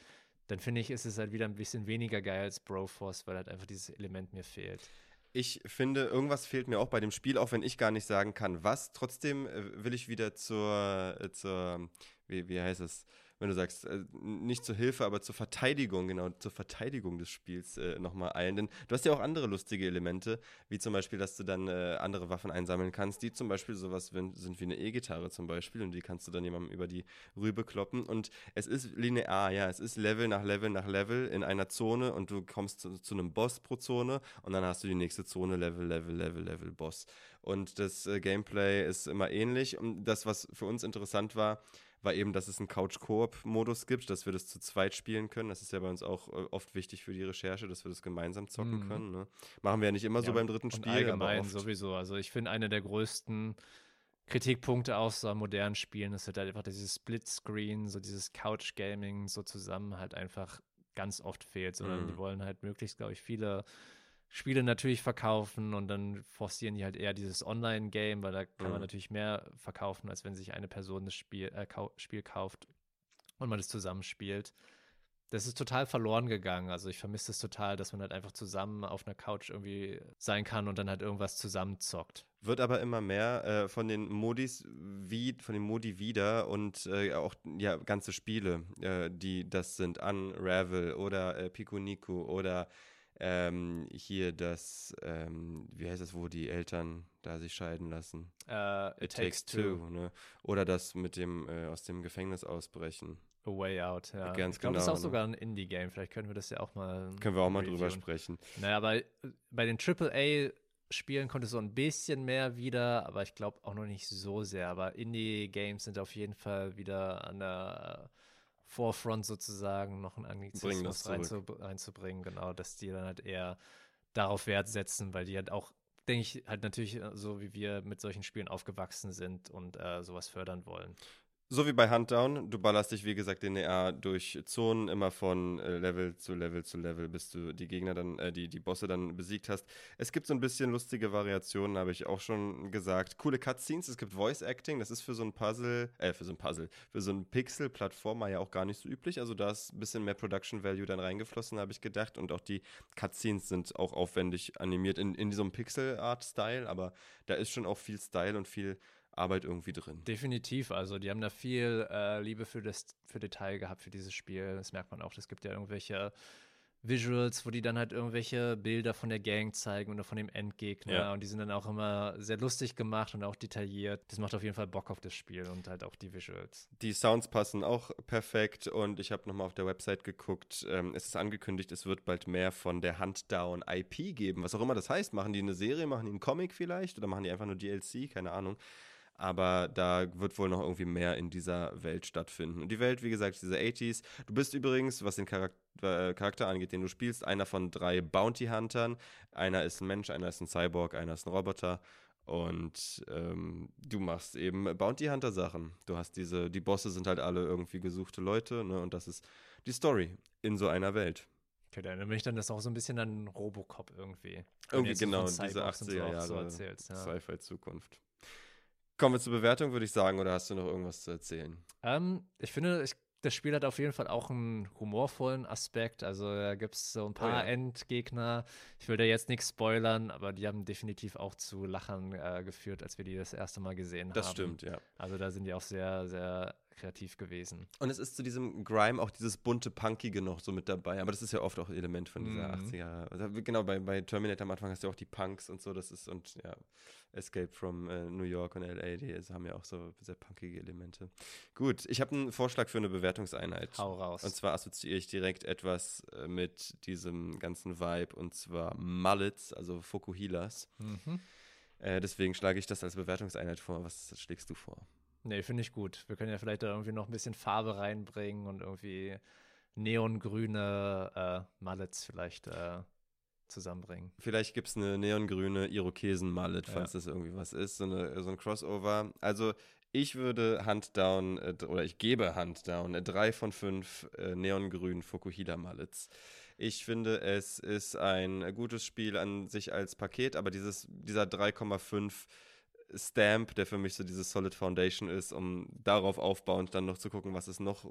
dann finde ich, ist es halt wieder ein bisschen weniger geil als Broforce, weil halt einfach dieses Element mir fehlt. Ich finde, irgendwas fehlt mir auch bei dem Spiel, auch wenn ich gar nicht sagen kann, was. Trotzdem äh, will ich wieder zur, äh, zur wie, wie heißt es, wenn du sagst, äh, nicht zur Hilfe, aber zur Verteidigung, genau, zur Verteidigung des Spiels äh, nochmal eilen. Denn du hast ja auch andere lustige Elemente, wie zum Beispiel, dass du dann äh, andere Waffen einsammeln kannst, die zum Beispiel sowas sind wie eine E-Gitarre zum Beispiel und die kannst du dann jemandem über die Rübe kloppen. Und es ist linear, ja, es ist Level nach Level nach Level in einer Zone und du kommst zu, zu einem Boss pro Zone und dann hast du die nächste Zone, Level, Level, Level, Level, Boss. Und das äh, Gameplay ist immer ähnlich. Und das, was für uns interessant war, war eben, dass es einen Couch-Koop-Modus gibt, dass wir das zu zweit spielen können. Das ist ja bei uns auch äh, oft wichtig für die Recherche, dass wir das gemeinsam zocken mhm. können. Ne? Machen wir ja nicht immer ja, so beim dritten Spiel. Allgemein aber sowieso. Also ich finde, eine der größten Kritikpunkte aus so modernen Spielen ist halt einfach dieses Splitscreen, so dieses Couch-Gaming so zusammen halt einfach ganz oft fehlt, sondern mhm. die wollen halt möglichst, glaube ich, viele Spiele natürlich verkaufen und dann forcieren die halt eher dieses Online-Game, weil da kann mhm. man natürlich mehr verkaufen, als wenn sich eine Person das Spiel, äh, kau Spiel kauft und man es zusammenspielt. Das ist total verloren gegangen. Also ich vermisse es total, dass man halt einfach zusammen auf einer Couch irgendwie sein kann und dann halt irgendwas zusammenzockt. Wird aber immer mehr äh, von den Modis wie von den Modi wieder und äh, auch ja ganze Spiele, äh, die das sind Unravel oder äh, Pico Nico oder ähm, hier das, ähm, wie heißt das, wo die Eltern da sich scheiden lassen? Uh, it, it, Takes, takes Two. two ne? Oder das mit dem äh, aus dem Gefängnis ausbrechen. A Way Out, ja. Ganz ich glaube, genau. das ist auch ne? sogar ein Indie-Game. Vielleicht können wir das ja auch mal. Können wir auch mal reviewen. drüber sprechen. Naja, aber äh, bei den AAA-Spielen konnte so ein bisschen mehr wieder, aber ich glaube auch noch nicht so sehr. Aber Indie-Games sind auf jeden Fall wieder an der Forefront sozusagen noch einen Anglizismus reinzubringen, genau, dass die dann halt eher darauf Wert setzen, weil die halt auch, denke ich, halt natürlich äh, so wie wir mit solchen Spielen aufgewachsen sind und äh, sowas fördern wollen. So wie bei Huntdown, du ballerst dich, wie gesagt, linear durch Zonen, immer von äh, Level zu Level zu Level, bis du die Gegner dann, äh, die, die Bosse dann besiegt hast. Es gibt so ein bisschen lustige Variationen, habe ich auch schon gesagt. Coole Cutscenes, es gibt Voice Acting, das ist für so ein Puzzle, äh, für so ein Puzzle, für so ein Pixel-Plattformer ja auch gar nicht so üblich. Also da ist ein bisschen mehr Production Value dann reingeflossen, habe ich gedacht. Und auch die Cutscenes sind auch aufwendig animiert in, in diesem Pixel-Art-Style, aber da ist schon auch viel Style und viel Arbeit irgendwie drin. Definitiv. Also die haben da viel äh, Liebe für das für Detail gehabt für dieses Spiel. Das merkt man auch. Es gibt ja irgendwelche Visuals, wo die dann halt irgendwelche Bilder von der Gang zeigen oder von dem Endgegner. Ja. Und die sind dann auch immer sehr lustig gemacht und auch detailliert. Das macht auf jeden Fall Bock auf das Spiel und halt auch die Visuals. Die Sounds passen auch perfekt und ich habe nochmal auf der Website geguckt. Ähm, es ist angekündigt, es wird bald mehr von der Handdown IP geben. Was auch immer das heißt. Machen die eine Serie, machen die einen Comic vielleicht oder machen die einfach nur DLC? Keine Ahnung aber da wird wohl noch irgendwie mehr in dieser Welt stattfinden. Und die Welt, wie gesagt, diese 80s. Du bist übrigens, was den Charakter, äh, Charakter angeht, den du spielst, einer von drei Bounty Huntern. Einer ist ein Mensch, einer ist ein Cyborg, einer ist ein Roboter. Und ähm, du machst eben Bounty Hunter Sachen. Du hast diese, die Bosse sind halt alle irgendwie gesuchte Leute, ne? Und das ist die Story in so einer Welt. Okay, da erinnere mich dann das auch so ein bisschen an Robocop irgendwie. Irgendwie genau, diese 80er Jahre so ja. Sci-Fi-Zukunft. Kommen wir zur Bewertung, würde ich sagen, oder hast du noch irgendwas zu erzählen? Ähm, ich finde, ich, das Spiel hat auf jeden Fall auch einen humorvollen Aspekt. Also da gibt es so ein paar oh ja. Endgegner. Ich will da jetzt nichts spoilern, aber die haben definitiv auch zu Lachern äh, geführt, als wir die das erste Mal gesehen das haben. Das stimmt, ja. Also da sind die auch sehr, sehr kreativ gewesen. Und es ist zu diesem Grime auch dieses bunte Punkige noch so mit dabei. Aber das ist ja oft auch Element von dieser mhm. 80er. Also genau, bei, bei Terminator am Anfang hast du auch die Punks und so. Das ist, und ja, Escape from äh, New York und LA, die haben ja auch so sehr punkige Elemente. Gut, ich habe einen Vorschlag für eine Bewertungseinheit. Hau raus. Und zwar assoziiere ich direkt etwas äh, mit diesem ganzen Vibe und zwar Mullets, also Fokuhilas. Mhm. Äh, deswegen schlage ich das als Bewertungseinheit vor. Was schlägst du vor? Nee, finde ich gut. Wir können ja vielleicht da irgendwie noch ein bisschen Farbe reinbringen und irgendwie neongrüne äh, Mullets vielleicht äh, zusammenbringen. Vielleicht gibt es eine neongrüne Irokesen-Mallet, falls ja. das irgendwie was ist, so, eine, so ein Crossover. Also ich würde Handdown, äh, oder ich gebe Handdown, äh, drei von fünf äh, neongrünen Fukuhila-Mallets. Ich finde, es ist ein gutes Spiel an sich als Paket, aber dieses, dieser 3,5 Stamp, der für mich so diese Solid Foundation ist, um darauf aufbauend dann noch zu gucken, was ist noch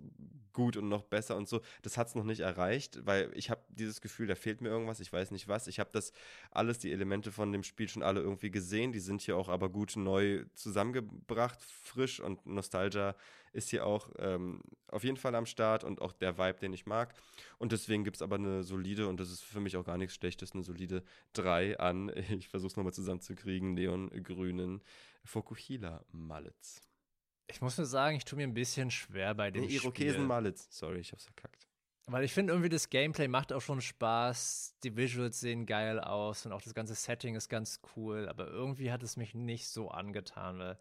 gut und noch besser und so. Das hat es noch nicht erreicht, weil ich habe dieses Gefühl, da fehlt mir irgendwas, ich weiß nicht was. Ich habe das alles, die Elemente von dem Spiel schon alle irgendwie gesehen, die sind hier auch aber gut neu zusammengebracht, frisch und Nostalgia ist hier auch ähm, auf jeden Fall am Start und auch der Vibe, den ich mag. Und deswegen gibt es aber eine solide, und das ist für mich auch gar nichts Schlechtes, eine solide 3 an, (laughs) ich versuche es nochmal zusammenzukriegen, neongrünen Fokuhila Mallets. Ich muss nur sagen, ich tue mir ein bisschen schwer bei dem nee, Irokesen Mallets. Sorry, ich hab's verkackt. Weil ich finde irgendwie das Gameplay macht auch schon Spaß, die Visuals sehen geil aus und auch das ganze Setting ist ganz cool, aber irgendwie hat es mich nicht so angetan, weil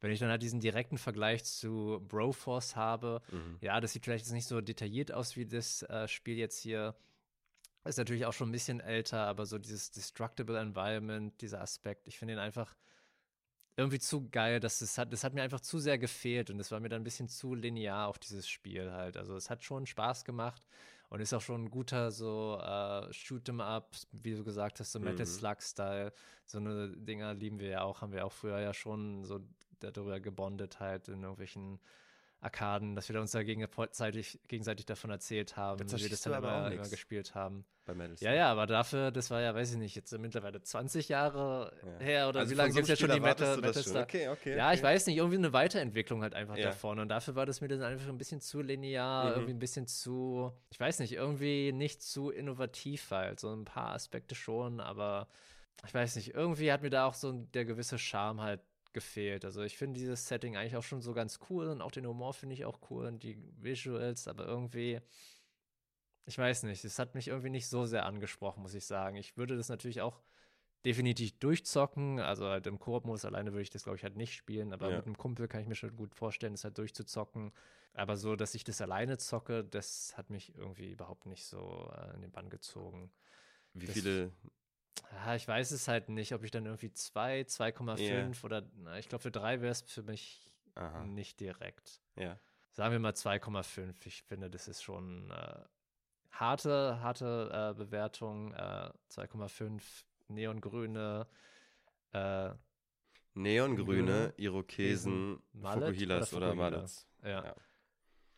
wenn ich dann halt diesen direkten Vergleich zu Broforce habe, Mhm. ja, das sieht vielleicht jetzt nicht so detailliert aus wie das äh, Spiel jetzt hier. Ist natürlich auch schon ein bisschen älter, aber so dieses Destructible Environment, dieser Aspekt, ich finde ihn einfach irgendwie zu geil. dass es hat, das hat mir einfach zu sehr gefehlt und es war mir dann ein bisschen zu linear auf dieses Spiel halt. Also es hat schon Spaß gemacht und ist auch schon ein guter so äh, Shoot'em Up, wie du gesagt hast, so Metal Mhm. Slug-Style. So eine Dinger lieben wir ja auch, haben wir auch früher ja schon so darüber gebondet halt in irgendwelchen Arkaden, dass wir uns da gegenseitig, gegenseitig davon erzählt haben, wie wir das dann aber auch immer, gespielt haben. Ja, ja, aber dafür, das war ja, weiß ich nicht, jetzt mittlerweile 20 Jahre Ja. her oder Also wie lange gibt es jetzt schon die schon. Star? Okay, okay. Ja, okay. ich weiß nicht, irgendwie eine Weiterentwicklung halt einfach Ja. da vorne. Und dafür war das mir dann einfach ein bisschen zu linear, Mhm. irgendwie ein bisschen zu, ich weiß nicht, irgendwie nicht zu innovativ halt. So ein paar Aspekte schon, aber ich weiß nicht, irgendwie hat mir da auch so der gewisse Charme halt gefehlt. Also ich finde dieses Setting eigentlich auch schon so ganz cool und auch den Humor finde ich auch cool und die Visuals, aber irgendwie, ich weiß nicht, es hat mich irgendwie nicht so sehr angesprochen, muss ich sagen. Ich würde das natürlich auch definitiv durchzocken, also halt im Koop-Modus alleine würde ich das, glaube ich, halt nicht spielen, aber Ja. mit einem Kumpel kann ich mir schon gut vorstellen, das halt durchzuzocken. Aber so, dass ich das alleine zocke, das hat mich irgendwie überhaupt nicht so äh, in den Bann gezogen. Wie das- viele Ja, ich weiß es halt nicht, ob ich dann irgendwie 2, 2,5 oder na, ich glaube, für 3 wäre es für mich Aha. nicht direkt. Ja. Sagen wir mal 2,5. Ich finde, das ist schon äh, harte, harte äh, Bewertung. Äh, 2,5 neongrüne äh, Neongrüne, Irokesen, Mallet Fukuhilas oder oder Fukuhila? Mallets. ja. Ja.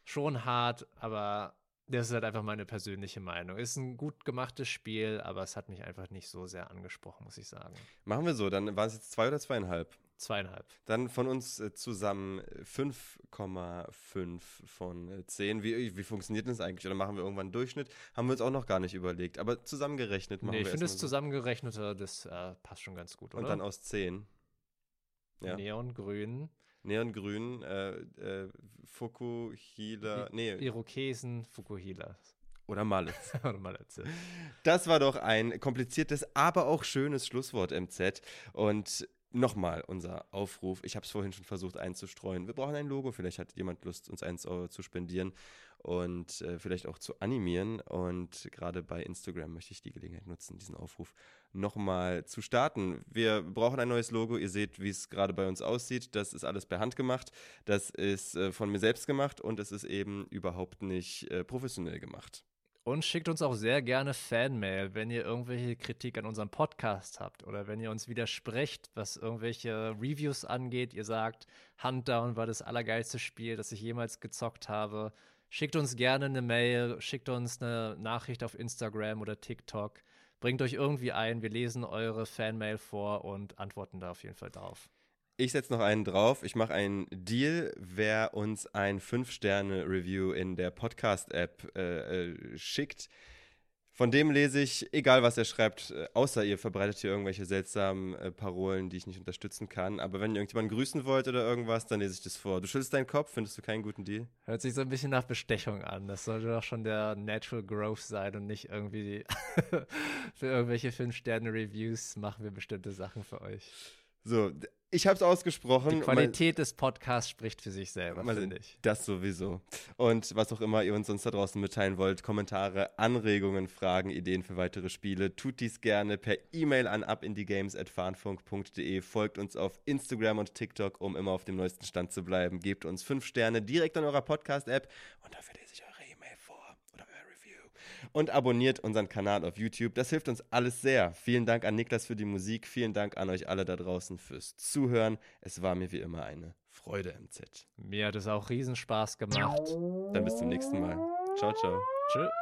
Schon hart, aber das ist halt einfach meine persönliche Meinung. Ist ein gut gemachtes Spiel, aber es hat mich einfach nicht so sehr angesprochen, muss ich sagen. Machen wir so, dann waren es jetzt zwei oder zweieinhalb. Zweieinhalb. Dann von uns äh, zusammen äh, 5,5 von äh, 10. Wie, wie funktioniert das eigentlich? Oder machen wir irgendwann einen Durchschnitt? Haben wir uns auch noch gar nicht überlegt. Aber zusammengerechnet machen Nee, ich wir finde das erstmal so. zusammengerechnete, das äh, passt schon ganz gut, oder? Und dann aus 10. Ja. Neongrün, Neongrün, äh, äh, Fukuhila, nee, Irokesen, Fukuhila. oder Mallets. (laughs) Oder mal erzählen. Das war doch ein kompliziertes, aber auch schönes Schlusswort, MZ. Und nochmal unser Aufruf. Ich habe es vorhin schon versucht einzustreuen. Wir brauchen ein Logo. Vielleicht hat jemand Lust, uns eins Euro zu spendieren und äh, vielleicht auch zu animieren. Und gerade bei Instagram möchte ich die Gelegenheit nutzen, diesen Aufruf nochmal zu starten. Wir brauchen ein neues Logo. Ihr seht, wie es gerade bei uns aussieht. Das ist alles per Hand gemacht. Das ist äh, von mir selbst gemacht und es ist eben überhaupt nicht äh, professionell gemacht. Und schickt uns auch sehr gerne Fanmail, wenn ihr irgendwelche Kritik an unserem Podcast habt oder wenn ihr uns widersprecht, was irgendwelche Reviews angeht. Ihr sagt, Huntdown war das allergeilste Spiel, das ich jemals gezockt habe. Schickt uns gerne eine Mail, schickt uns eine Nachricht auf Instagram oder TikTok. Bringt euch irgendwie ein, wir lesen eure Fanmail vor und antworten da auf jeden Fall drauf. Ich setze noch einen drauf. Ich mache einen Deal. Wer uns ein 5-Sterne-Review in der Podcast-App äh, äh, schickt, von dem lese ich, egal was er schreibt, äh, außer ihr verbreitet hier irgendwelche seltsamen äh, Parolen, die ich nicht unterstützen kann. Aber wenn ihr irgendjemanden grüßen wollt oder irgendwas, dann lese ich das vor. Du schüttelst deinen Kopf, findest du keinen guten Deal? Hört sich so ein bisschen nach Bestechung an. Das sollte doch schon der Natural Growth sein und nicht irgendwie (laughs) für irgendwelche 5-Sterne-Reviews machen wir bestimmte Sachen für euch. So, ich habe es ausgesprochen. Die Mal- Qualität des Podcasts spricht für sich selber, Mal finde ich. Das sowieso. Und was auch immer ihr uns sonst da draußen mitteilen wollt, Kommentare, Anregungen, Fragen, Ideen für weitere Spiele, tut dies gerne per E-Mail an abindiegames.farnfunk.de. Folgt uns auf Instagram und TikTok, um immer auf dem neuesten Stand zu bleiben. Gebt uns fünf Sterne direkt an eurer Podcast-App und dafür lese ich eure E-Mail vor oder euer Review. Und abonniert unseren Kanal auf YouTube. Das hilft uns alles sehr. Vielen Dank an Niklas für die Musik. Vielen Dank an euch alle da draußen fürs Zuhören. Es war mir wie immer eine Freude, MZ. Mir hat es auch Riesenspaß gemacht. Dann bis zum nächsten Mal. Ciao, ciao. Tschüss.